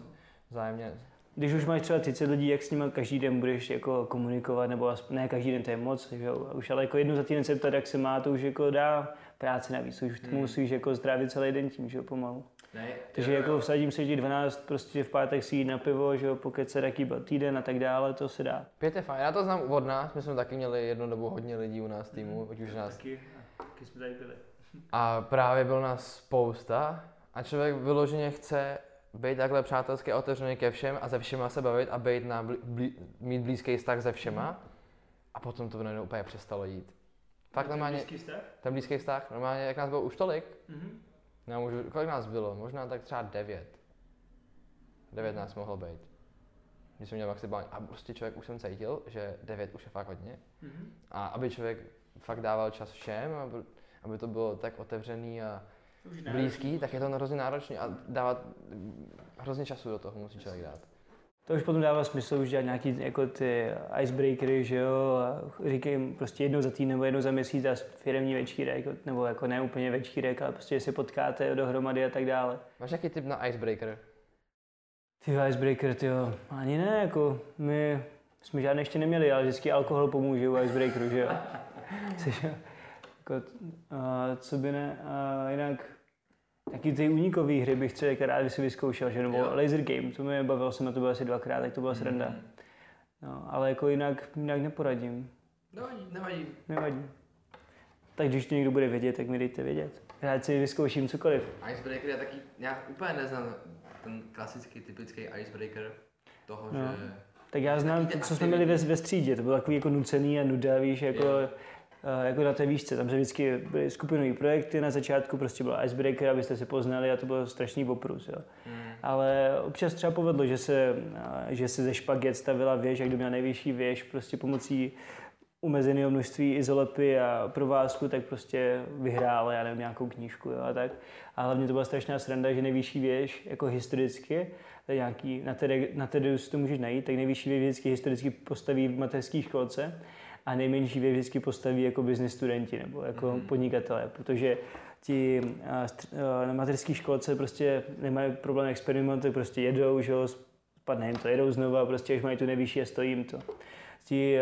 vzájemně když už máš třeba 30 lidí, jak s nimi každý den budeš jako komunikovat, nebo ne každý den, to je moc, že jo? už ale jako jednu za týden se ptat, jak se má, to už jako dá práci navíc, už hmm. musíš jako zdravit celý den tím, že jo, pomalu. Ne, Takže jo, jako vsadím se, že 12 prostě v pátek si jít na pivo, že jo, pokud se taky týden a tak dále, to se dá. Pět je fajn, já to znám od nás, my jsme taky měli jednu dobu hodně lidí u nás týmu, mm, už nás. Taky, taky jsme tady byli. <laughs> A právě byl nás spousta a člověk vyloženě chce být takhle přátelský a otevřený ke všem a se všema se bavit a být na blí, mít blízký vztah se všema. A potom to najednou úplně přestalo jít. Fakt normálně. Blízký vztah? Ten blízký vztah, normálně, jak nás bylo už tolik, mm-hmm. No, můžu, kolik nás bylo? Možná tak třeba devět. Devět nás mohlo být. Když jsem měl maximálně, a prostě člověk už jsem cítil, že devět už je fakt hodně. Mm-hmm. A aby člověk fakt dával čas všem, aby, aby to bylo tak otevřený a blízký, tak je to hrozně náročné a dávat hrozně času do toho musí člověk dát. To už potom dává smysl už dělat nějaký jako ty icebreakery, že jo, a říkej prostě jednou za týden nebo jednou za měsíc a firmní večírek, nebo jako ne úplně večírek, ale prostě si potkáte dohromady a tak dále. Máš nějaký tip na icebreaker? Ty icebreaker, ty jo, ani ne, jako my jsme žádné ještě neměli, ale vždycky alkohol pomůže u icebreakeru, že jo. <laughs> Což, jako, uh, co by ne, uh, jinak Taky ty unikové hry bych třeba rád si vyzkoušel, že? nebo jo. laser game, to mě bavilo, jsem na to byl asi dvakrát, tak to byla sranda. Mm. No, ale jako jinak, jinak neporadím. Nevadí, nevadí. Nevadí. Tak když to někdo bude vědět, tak mi dejte vědět. Rád si vyzkouším cokoliv. Icebreaker je taky, já úplně neznám ten klasický, typický icebreaker toho, no. že... Tak já znám to, co jsme měli ve, ve střídě, to bylo takový jako nucený a nuda, víš, jako... jako na té výšce. Tam se vždycky byly skupinové projekty, na začátku prostě byl icebreaker, abyste se poznali a to byl strašný oprus. Jo. Hmm. Ale občas třeba povedlo, že se, eh, že se ze špaget stavila věž a kdo měl nejvyšší věž prostě pomocí umezeného množství izolepy a provázku, tak prostě vyhrál, já nevím, nějakou knížku jo, a tak. A hlavně to byla strašná sranda, že nejvyšší věž, jako historicky, nějaký, na tedy, na to můžeš najít, tak nejvyšší věž vždycky historicky postaví v mateřské školce a nejmenší věc vždycky postaví jako business studenti nebo jako mm. podnikatelé, protože ti na mateřské školce prostě nemají problém experimentovat, prostě jedou, že jo, spadne jim to, jedou znova, prostě už mají tu nejvyšší a stojí jim to. Ti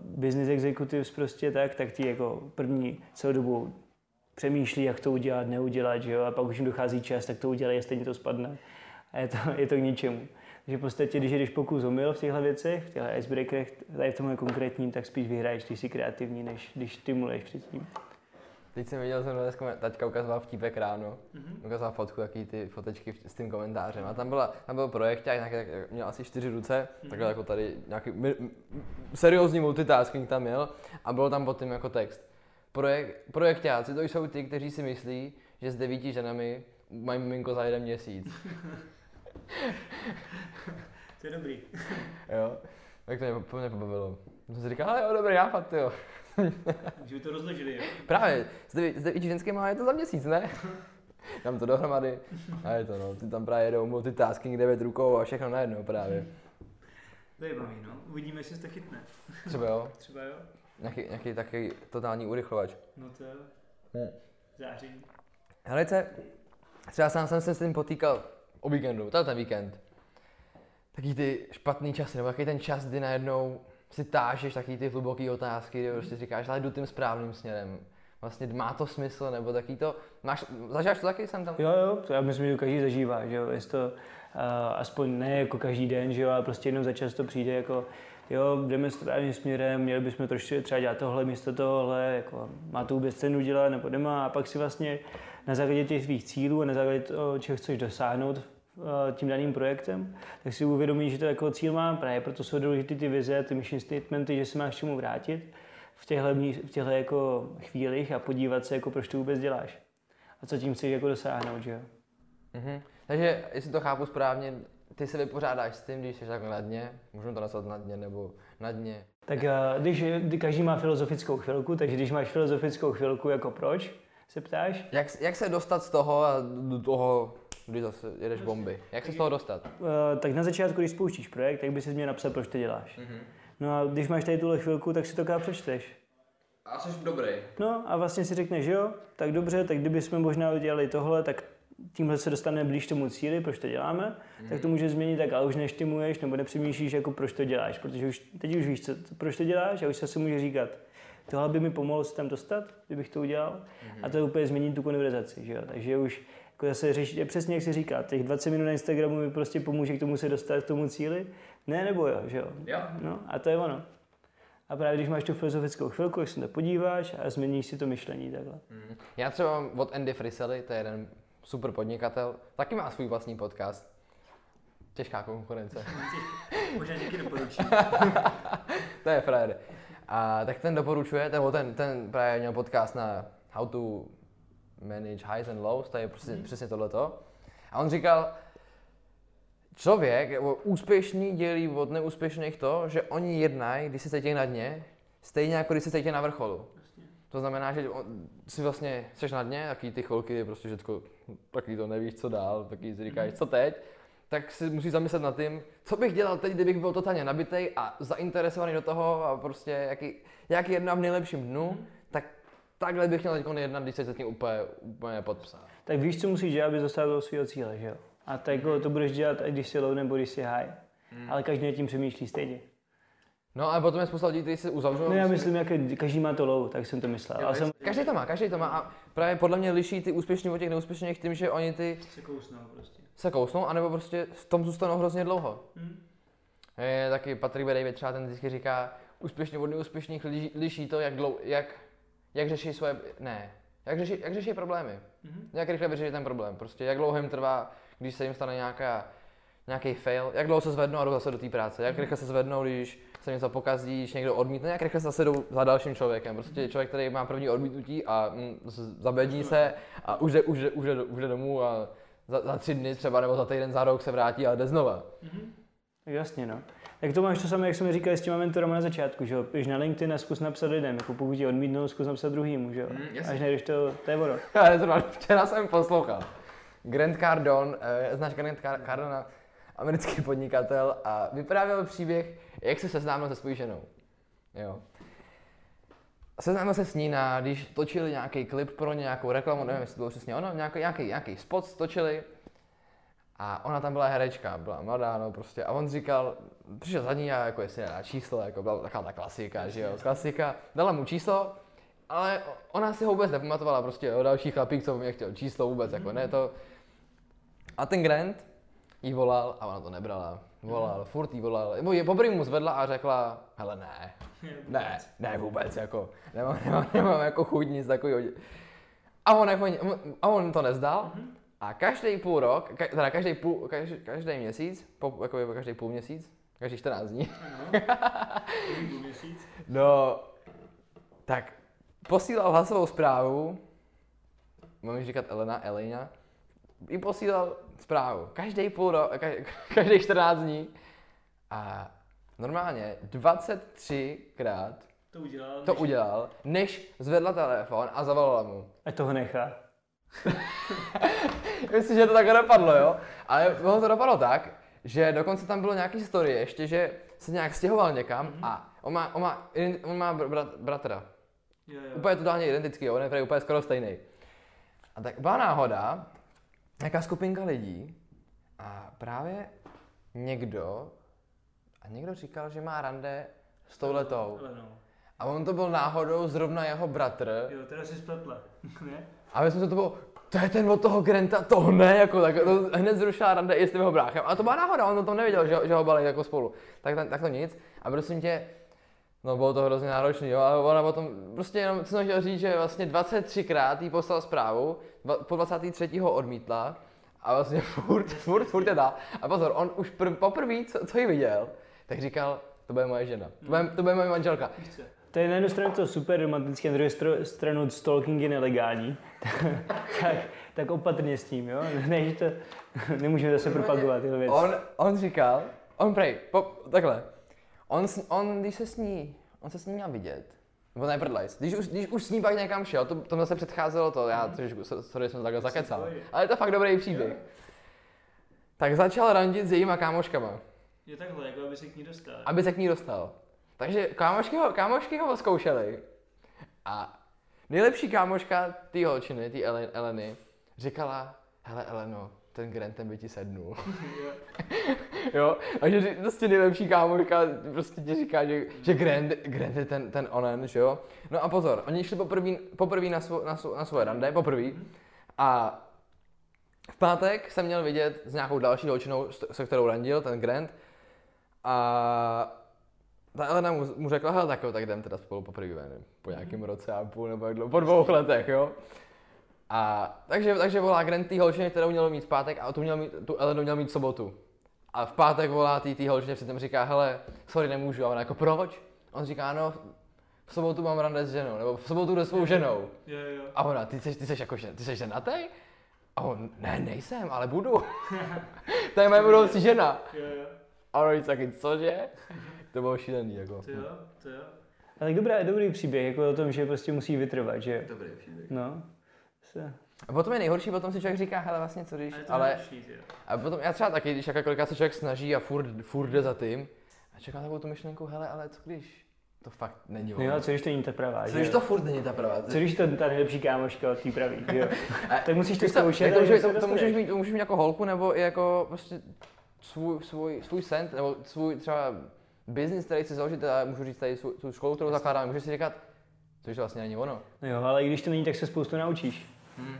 business executives prostě tak, tak ti jako první celou dobu přemýšlí, jak to udělat, neudělat, že jo, a pak už jim dochází čas, tak to udělají stejně to spadne. A je to, <laughs> je to k ničemu. Takže v podstatě, když jdeš pokus omyl v těchto věcech, v těchto icebreakerech, tady v tomhle konkrétním, tak spíš vyhraješ, když jsi kreativní, než když stimuluješ předtím. Teď jsem viděl, jsem dneska taťka ukazoval vtípek ráno, Mhm. ukazoval fotku, jaký ty fotečky s tím komentářem. A tam, byla, tam byl projekt, nějaký, tak měl asi čtyři ruce, takhle jako tady nějaký mi, seriózní multitasking tam měl a bylo tam pod tím jako text. Projekt, projektáci to jsou ty, kteří si myslí, že s devíti ženami mají miminko za jeden měsíc. <laughs> <laughs> To je dobrý. <laughs> Jo? Tak to mě, to mě pobavilo. Jsem si říkal, ale jo, dobrý nápad, jo. <laughs> Že by to rozložili, jo? Právě, s deví- s devíti ženskými je to za měsíc, ne? Dám to dohromady a je to no, ty tam právě jedou multitasking, devět rukou a všechno najednou právě. Zajímavý, no. Uvidíme, jestli se to chytne. Třeba jo, Třeba jo? nějaký, nějaký takový totální urychlovač. No to jo. Hmm. Září. Helejce, třeba sám jsem se s tím potýkal o víkendu, je ten víkend. Taky ty špatný časy, nebo takový ten čas, kdy najednou si tážeš taky ty hluboké otázky, kdy prostě říkáš, ale jdu tím správným směrem. Vlastně má to smysl, nebo taky to, máš, zažíváš to taky jsem tam? Jo, jo, to já myslím, že každý zažívá, že jo, jestli to uh, aspoň ne jako každý den, že jo, ale prostě jednou za čas to přijde jako, jo, jdeme správným směrem, měli bychom trošku třeba dělat tohle místo tohle, jako má to vůbec cenu dělat nebo nemá a pak si vlastně na základě těch svých cílů a na základě toho, čeho chceš dosáhnout tím daným projektem, tak si uvědomíš, že to jako cíl mám, právě proto jsou důležité ty vize, ty mission statementy, že se máš k čemu vrátit v těchto, v těchto jako chvílích a podívat se, jako proč to vůbec děláš a co tím chceš jako dosáhnout, že jo. Mhm. Takže, jestli to chápu správně, ty se vypořádáš s tím, když jsi takhle na dně, můžu to nazvat na dně nebo na dně. Tak eh, když kdy každý má filozofickou chvilku, takže když máš filozofickou chvilku jako proč, se ptáš, Jak, jak se dostat z toho a do toho, kdy zase jedeš bomby? Jak se z toho dostat? eh, tak na začátku, když spouštíš projekt, tak by si měl napsat, proč to děláš. No a když máš tady tuhle chvilku, tak si to přečteš. A jsi dobrý. No a vlastně si řekneš, jo, tak dobře, tak kdybychom možná udělali tohle, tak tímhle se dostaneme blíž tomu cíli, proč to děláme, tak to může změnit tak, ale už neštimuješ nebo nepřemýšlíš, jako proč to děláš, protože už, teď už víš, co, proč to děláš a už se si může říkat, tohle by mi pomohlo se tam dostat, kdybych to udělal a to úplně změní tu konverzaci, že jo, takže už jako zase řešíte přesně, jak se říká, těch 20 minut na Instagramu mi prostě pomůže k tomu se dostat k tomu cíli, ne nebo jo, že jo, Jo. no a to je ono. A právě když máš tu filozofickou chvilku, jak se na to podíváš a změníš si to myšlení takhle. Mhm. Já třeba mám od Andy Frisely, to je jeden super podnikatel, taky má svůj vlastní podcast. Těžká konkurence. <laughs> Možná díky doporučím. <laughs> to je frajer. A tak ten doporučuje, ten, ten, ten právě měl podcast na How to Manage Highs and Lows, to je přesně, mm. přesně tohleto. A on říkal, člověk, nebo úspěšný dělí od neúspěšných to, že oni jednají, když se cítí na dně, stejně jako když se cítí na vrcholu. To znamená, že on, si vlastně jsi na dně, taky ty chvilky, prostě všechno, taky to nevíš, co dál, taky si říkáš, co teď, tak si musíš zamyslet nad tím, co bych dělal teď, kdybych byl totálně nabitý a zainteresovaný do toho a prostě jaký, jak jednám v nejlepším dnu, tak takhle bych měl teď jednat, když se zatím úplně, úplně podpsal. Tak víš, co musíš dělat, aby dostal do svého cíle, že jo? A tak jako to budeš dělat, ať když jsi low nebo když jsi high. Ale každý nad tím přemýšlí stejně. No ale potom je spousta lidí, kteří se uzavřou. No já myslím, jak každý má to low, tak jsem to myslel. Ale jsem... Každý to má, každý to má a právě podle mě liší ty úspěšní od těch neúspěšných tím, že oni ty Se kousnou prostě. se kousnou, anebo prostě v tom zůstanou hrozně dlouho. Hm. Je taky Patrick B. David třeba ten vždycky říká, úspěšně od neúspěšných liší, liší to, jak, dlou, jak, jak řeší svoje, ne, jak řeší, jak řeší problémy. Mhm. Jak rychle vyřeší ten problém. Prostě jak dlouho jim trvá, když se jim stane nějaká, nějaký fail, jak dlouho se zvednou a jdou zase do té práce, jak rychle se zvednou, když se něco pokazí, když někdo odmítne, jak rychle se zase jdou za dalším člověkem. Prostě člověk, který má první odmítnutí a mm, zabední se a už jde, už jde, už jde, už jde domů a za, za tři dny třeba nebo za týden, za rok se vrátí a jde znova. Tak jasně, no. Tak to máš to samé, jak jsme říkali s těma mentorama na začátku, že jo? Běž na LinkedIn a zkus napsat lidem, jako pokud tě odmítnou, zkus napsat druhým, že jo? Mm, jasně. Až najdeš to, to je ono. <laughs> Já zrovna včera jsem poslouchal. Grant Cardone, eh, znáš Grant Car- Cardona, americký podnikatel a vyprávěl příběh, jak se seznámil se svou ženou. Jo. Seznámil se s ní na, když točili nějaký klip pro ně, nějakou reklamu, nevím, jestli to bylo přesně ono, nějaký, nějaký, nějaký spot točili a ona tam byla herečka, byla mladá, no prostě. A on říkal, přišel za ní a jako jestli nedá číslo, jako byla taková ta klasika, že jo, klasika. Dala mu číslo, ale ona si ho vůbec nepamatovala, prostě jo, další chlapík, co mě chtěl číslo vůbec, jako ne to. A ten Grant jí volal a ona to nebrala. Volal, furt jí volal. Nebo je poprvé mu zvedla a řekla, hele ne, Ne, ne vůbec, jako, nemám, nemám, nemám jako chuť nic takového. A on, jako, a on to nezdal a každý půl rok, ka, teda každý, půl, každý, každý měsíc, po, jako každý půl měsíc, každý 14 dní, měsíc. <laughs> no, tak posílal hlasovou zprávu, mám říkat Elena, Elena, jim posílal zprávu, každý půl rok, ka- <laughs> každý 14 dní a normálně 23krát To udělal. to udělal, než zvedla telefon a zavolala mu. Ať toho nechá. <laughs> Myslím, že to takhle dopadlo, jo? Ale ono to dopadlo tak, že dokonce tam bylo nějaký story ještě, že se nějak stěhoval někam mm-hmm. a on má, on má, on má brat, bratra. Jo, jo. Úplně totálně identický, jo? on je úplně skoro stejný. A tak byla náhoda, nějaká skupinka lidí a právě někdo, a někdo říkal, že má rande s touhletou. No. A on to byl náhodou zrovna jeho bratr. Jo, teda si spletla. <laughs> ne? A myslím, že to bylo, to je ten od toho Granta, to ne, jako tak, to hned zrušila rande i s tím bráchem. A to byla náhoda, on o tom nevěděl, že, že ho balí jako spolu. Tak, tak, to nic. A prosím tě, no bylo to hrozně náročný, jo, ale ona potom, prostě jenom, jsem chtěl říct, že vlastně 23krát jí poslal zprávu, dva- po 23. ho odmítla a vlastně <laughs> furt, furt, furt dál. A pozor, on už pr- poprvé, co, co ji viděl, tak říkal, to bude moje žena, to bude, to bude moje manželka. To je na jednu stranu to super romantické, na druhou stranu stalking je nelegální. <laughs> tak, tak opatrně s tím, jo? <laughs> Ne, že to <laughs> nemůžeme zase propagovat tyhle věci. On, on říkal, on prej, po, takhle, on, on, když se s ní, on se s ní měl vidět, nebo ne prdlajs, když už, když už s ní pak někam šel, to, to zase předcházelo to, já trošku, so- sorry, jsem to takhle zakecal, ale to je fakt dobrý příběh. Tak začal randit s jejíma kámoškama, Je takhle, jako aby se k ní dostal. aby se k ní dostal. Takže kámošky ho, kámošky ho zkoušely a nejlepší kámoška té holčiny, té Elen, Eleny, říkala, hele Eleno, ten Grant ten by ti sednul. <laughs> jo, takže ři- prostě nejlepší kámoška prostě ti říká, že, že Grant, Grant je ten, ten onen, že jo. No a pozor, oni šli poprvé, na, svo, na, svo, na svoje rande, poprvé. A v pátek jsem měl vidět s nějakou další holčinou, se kterou randil, ten Grant. A ta Elena mu, mu řekla, hele tak jo, tak jdem teda spolu poprvé ven, po nějakém roce a půl nebo jak dlouho, po dvou letech, jo. A takže, takže volá Grant tý holčině, kterou měl mít v pátek a tu, měl mít, tu Elenu měl mít v sobotu. A v pátek volá tý, tý holčině, přitom říká, hele, sorry, nemůžu. A ona jako, proč? On říká, no, v sobotu mám rande s ženou, nebo v sobotu jde svou ženou. A ona, ty jsi, ty jsi jako, žen- ty jsi ženatý? A on, ne, nejsem, ale budu. <laughs> to je moje budoucí žena. Jo, jo. Říct taky, cože? To bylo šílený, jako. To jo, to jo. A tak dobrý, dobrý příběh, jako o tom, že prostě musí vytrvat, že jo. Dobrý příběh. No. Se. A potom je nejhorší, potom si člověk říká, hele vlastně co když, ale, a potom já třeba taky, když jako kolikrát se člověk snaží a furt, furt jde za tím a čeká takovou tu myšlenku, hele, ale co když to fakt není No ono? jo, co když to není ta pravá, co že když jo? to furt není ta pravá? Co když to ta nejlepší kámoška od té pravý, že jo? A- tak musíš to Víš co, zkoušet. a že že to, se to, můžeš mít, to můžeš mít jako holku nebo i jako prostě svůj, svůj, svůj sen, nebo svůj třeba business, který chci založit, a můžu říct tady svou- tu školu, kterou zakládám, můžeš si říkat, co když to vlastně není ono. No jo, ale i když to není, tak se spoustu naučíš. Hmm.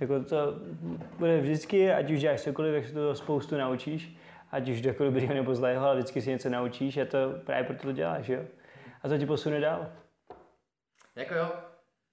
Jako to bude vždycky, ať už děláš cokoliv, tak se to spoustu naučíš. Ať už jako dobrýho nebo zlého, ale vždycky si něco naučíš a to právě proto to děláš, jo? A to ti posune dál. Jako jo.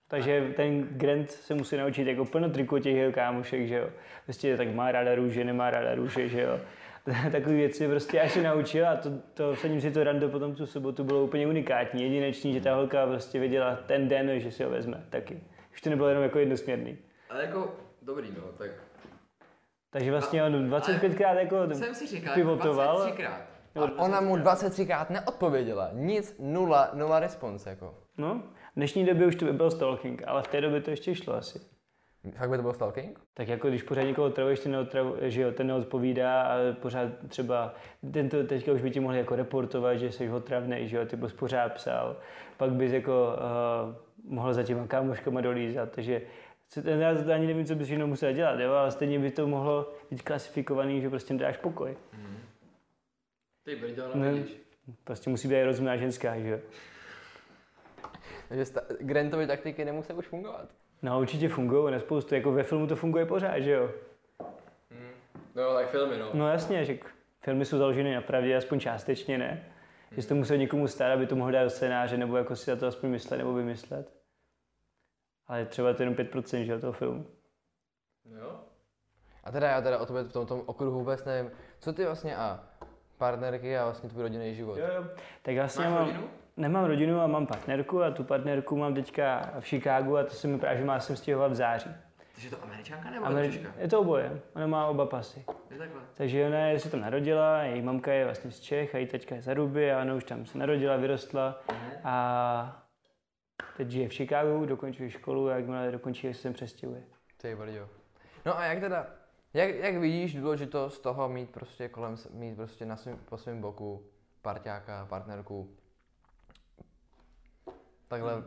Takže ten Grant se musí naučit jako plno triků těch jeho kámošek, že jo. Prostě tak má ráda růže, nemá ráda růže, že jo. <laughs> Takové věci prostě až se naučil a to, to vsadím si to rando potom tu sobotu bylo úplně unikátní, jedinečný, že ta holka prostě věděla ten den, že si ho vezme taky. Už to nebylo jenom jako jednosměrný. Ale jako, dobrý no, tak Takže vlastně on 25krát jako jsem si říkal, pivotoval. 23krát. Nebo A ona mu 23krát neodpověděla, nic, nula, nula response jako. No, v dnešní době už to by byl stalking, ale v té době to ještě šlo asi. Fakt by to byl stalking? Tak jako když pořád někoho otravuješ, ten, neotrav, že jo, ten neodpovídá a pořád třeba, tento teďka už by ti mohli jako reportovat, že jsi otravný, že jo, ty bys pořád psal, pak bys jako uh, mohl za těma kámoškama dolízat, takže ten- já ani nevím, co bys jenom musel dělat, jo, ale stejně by to mohlo být klasifikovaný, že prostě nedáš pokoj. Ty brďo, Ne. Prostě musí být rozumná ženská, že jo. Takže sta- Grantovy taktiky nemusí už fungovat. No určitě fungují na spoustu, jako ve filmu to funguje pořád, že jo. No tak filmy no. No jasně, že filmy jsou založeny na pravdě, aspoň částečně ne. Že jsi to musel někomu stát, aby to mohl dát do scénáře, nebo jako si na to aspoň myslet, nebo vymyslet. Ale třeba to je jenom 5% že, jo, toho filmu. Jo. A teda já teda o tobě v tom, tom okruhu vůbec nevím, co ty vlastně a partnerky a vlastně tvůj rodinný život. Jo, jo. Tak vlastně Máš mám, rodinu? Nemám rodinu a mám partnerku a tu partnerku mám teďka v Chicagu a to se mi právě, že má sem stěhovat v září. Takže to američanka nebo Ameri- je to oboje, ona má oba pasy. Je takhle. Takže ona je, se tam narodila, její mamka je vlastně z Čech a její teďka je z Aruby a ona už tam se narodila, vyrostla a teď žije v Chicagu, dokončuje školu a jakmile dokončí, se sem přestěhuje. Ty brďo. No a jak teda, jak, jak vidíš důležitost toho mít prostě kolem, mít prostě na svým, po svém boku parťáka, partnerku, takhle.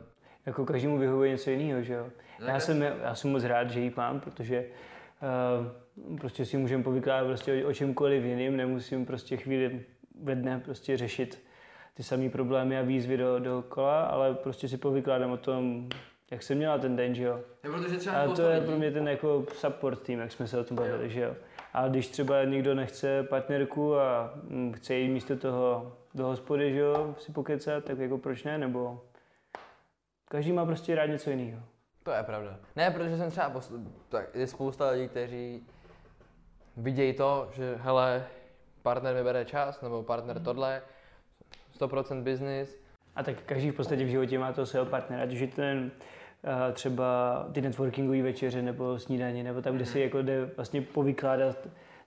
Jako každému vyhovuje něco jiného, že jo. Já Takhle? jsem, já jsem moc rád, že ji mám, protože uh, prostě si můžeme povykládat prostě o, o čemkoliv jiným, nemusím prostě chvíli ve dne prostě řešit ty samé problémy a výzvy do, dokola, ale prostě si povykládám o tom, jak jsem měla ten den, že jo. No, protože třeba A to je pro mě ten jako support tým, jak jsme se o tom bavili, že jo. A když třeba někdo nechce partnerku a mm, chce jít místo toho do hospody, že jo, si pokecat, tak jako proč ne, nebo každý má prostě rád něco jiného. To je pravda. Ne, protože jsem třeba, posl- tak je spousta lidí, kteří vidějí to, že hele, partner mi bere čas, nebo partner Mhm. tohle, 100% business. A tak každý v podstatě v životě má toho svého partnera, ať už je ten uh, třeba ty networkingové večeře nebo snídaně, nebo tam, kde si jako jde vlastně povykládat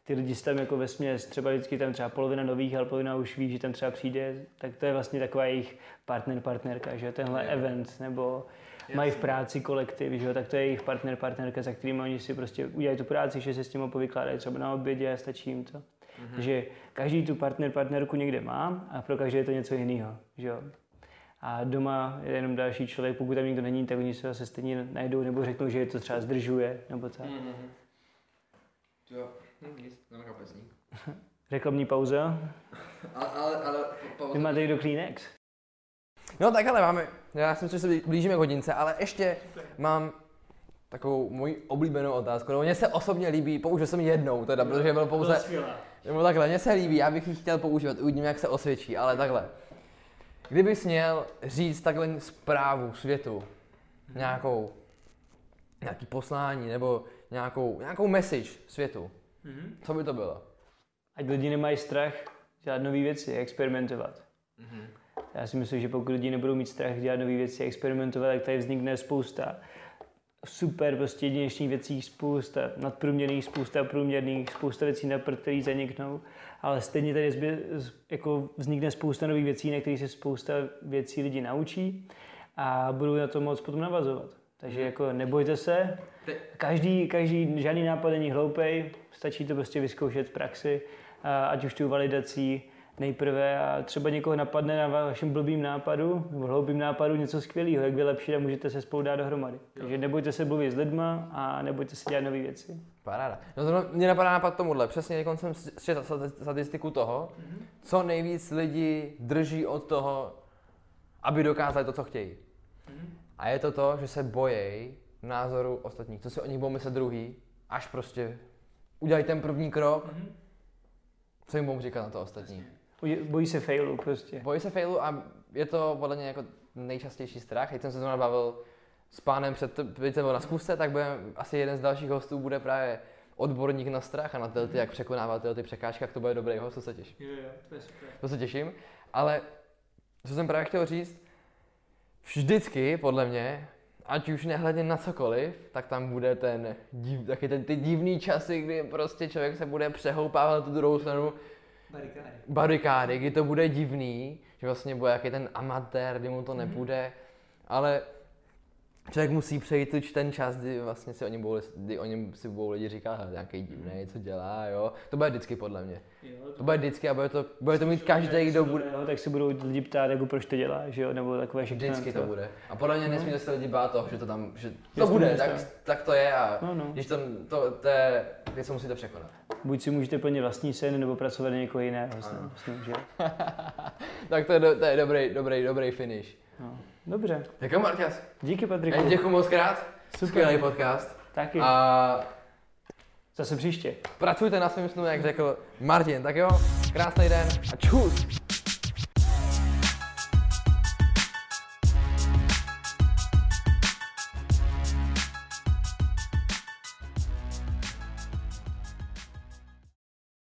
ty lidi tam jako ve směs, třeba vždycky tam třeba polovina nových, ale polovina už ví, že tam třeba přijde, tak to je vlastně taková jejich partner, partnerka, že tenhle Jo. event, nebo mají v práci kolektiv, že jo, tak to je jejich partner, partnerka, za kterými oni si prostě udělají tu práci, že se s tím povykládají třeba na obědě a stačí jim to. Mm-hmm. Takže každý tu partner, partnerku někde má a pro každé je to něco jiného, že jo. A doma je jenom další člověk, pokud tam nikdo není, tak oni se zase stejně najdou nebo řeknou, že je to třeba zdržuje, nebo tak. Mm-hmm. Jo, hm, nic, nemám kapesník. Reklamní pauza. <laughs> Ale, ale, ale, Vy máte někdo Kleenex? No tak ale máme, já si myslím, že se blížíme k hodince, ale ještě mám takovou moji oblíbenou otázku, nebo mně se osobně líbí, použil jsem ji jednou teda, protože byl pouze, nebo takhle, mně se líbí, já bych ji chtěl používat, uvidíme, jak se osvědčí, ale takhle. Kdybys měl říct takhle zprávu světu, nějakou, nějaký poslání, nebo nějakou, nějakou message světu, Mhm. co by to bylo? Ať lidi nemají strach dělat nové věci, experimentovat. Já si myslím, že pokud lidi nebudou mít strach dělat nové věci, experimentovat, tak tady vznikne spousta super prostě jedinečných věcí, spousta nadprůměrných, spousta průměrných, spousta věcí na prd, které zaniknou, ale stejně tady zbě, jako vznikne spousta nových věcí, na kterých se spousta věcí lidi naučí a budou na to moc potom navazovat. Takže jako nebojte se, každý, každý, žádný nápad není hloupej, stačí to prostě vyzkoušet v praxi, a ať už tu validací nejprve a třeba někoho napadne na vašem blbým nápadu nebo hloupým nápadu něco skvělého, jak vylepšit a můžete se spolu dát dohromady. Takže nebojte se mluvit s lidma a nebojte se dělat nové věci. Paráda. No zrovna mě napadá nápad tomuhle. Přesně teď jsem četl stati- statistiku toho, co nejvíc lidi drží od toho, aby dokázali to, co chtějí. A je to to, že se bojejí názoru ostatních, co si o nich budou myslet druhý, až prostě udělají ten první krok, co jim budou říkat na to ostatní. Bojí se failu prostě. Bojí se failu a je to podle mě jako nejčastější strach. Teď jsem se zrovna bavil s pánem před, teď jsem byl na zkusce, tak bude, asi jeden z dalších hostů bude právě odborník na strach a na ty, ty jak překonávat tyhle ty překážky, jak to bude dobrý host, to se těším. Jo, jo, to je super. To se těším, ale co jsem právě chtěl říct, vždycky podle mě, ať už nehledě na cokoliv, tak tam bude ten, div, taky ten ty divný časy, kdy prostě člověk se bude přehoupávat na tu druhou stranu. Barikády. barikády, kdy to bude divný, že vlastně bude jaký ten amatér, kdy mu to nepůjde, ale člověk musí přejít tuč ten čas, kdy vlastně si o něm budou, kdy o něm si budou lidi říkat, hele, nějaký divný, co dělá, jo. To bude vždycky podle mě. To bude vždycky a bude to, bude to mít každý, kdo bude. No, tak se budou lidi ptát, jako proč to dělá, že jo, nebo takové všechno. Vždycky to bude. A podle mě nesmí se lidi bát toho, že to tam, že to to bude, tak, tak to je a No, no. když to, to, to je, věc se musíte překonat. Buď si můžete plnit vlastní sen, nebo pracovat na někoho jiného. Vlastně, vlastně, že? jo. <laughs> tak to je, do, to je dobrý, dobrý, dobrý finish. No. Dobře, Tak jo, Marťas, díky Patriku. já děkuji moc krát, Super. skvělý podcast. Taky. A Zase příště. pracujte na svém snu, jak řekl Martin. Tak jo, krásný den a čus!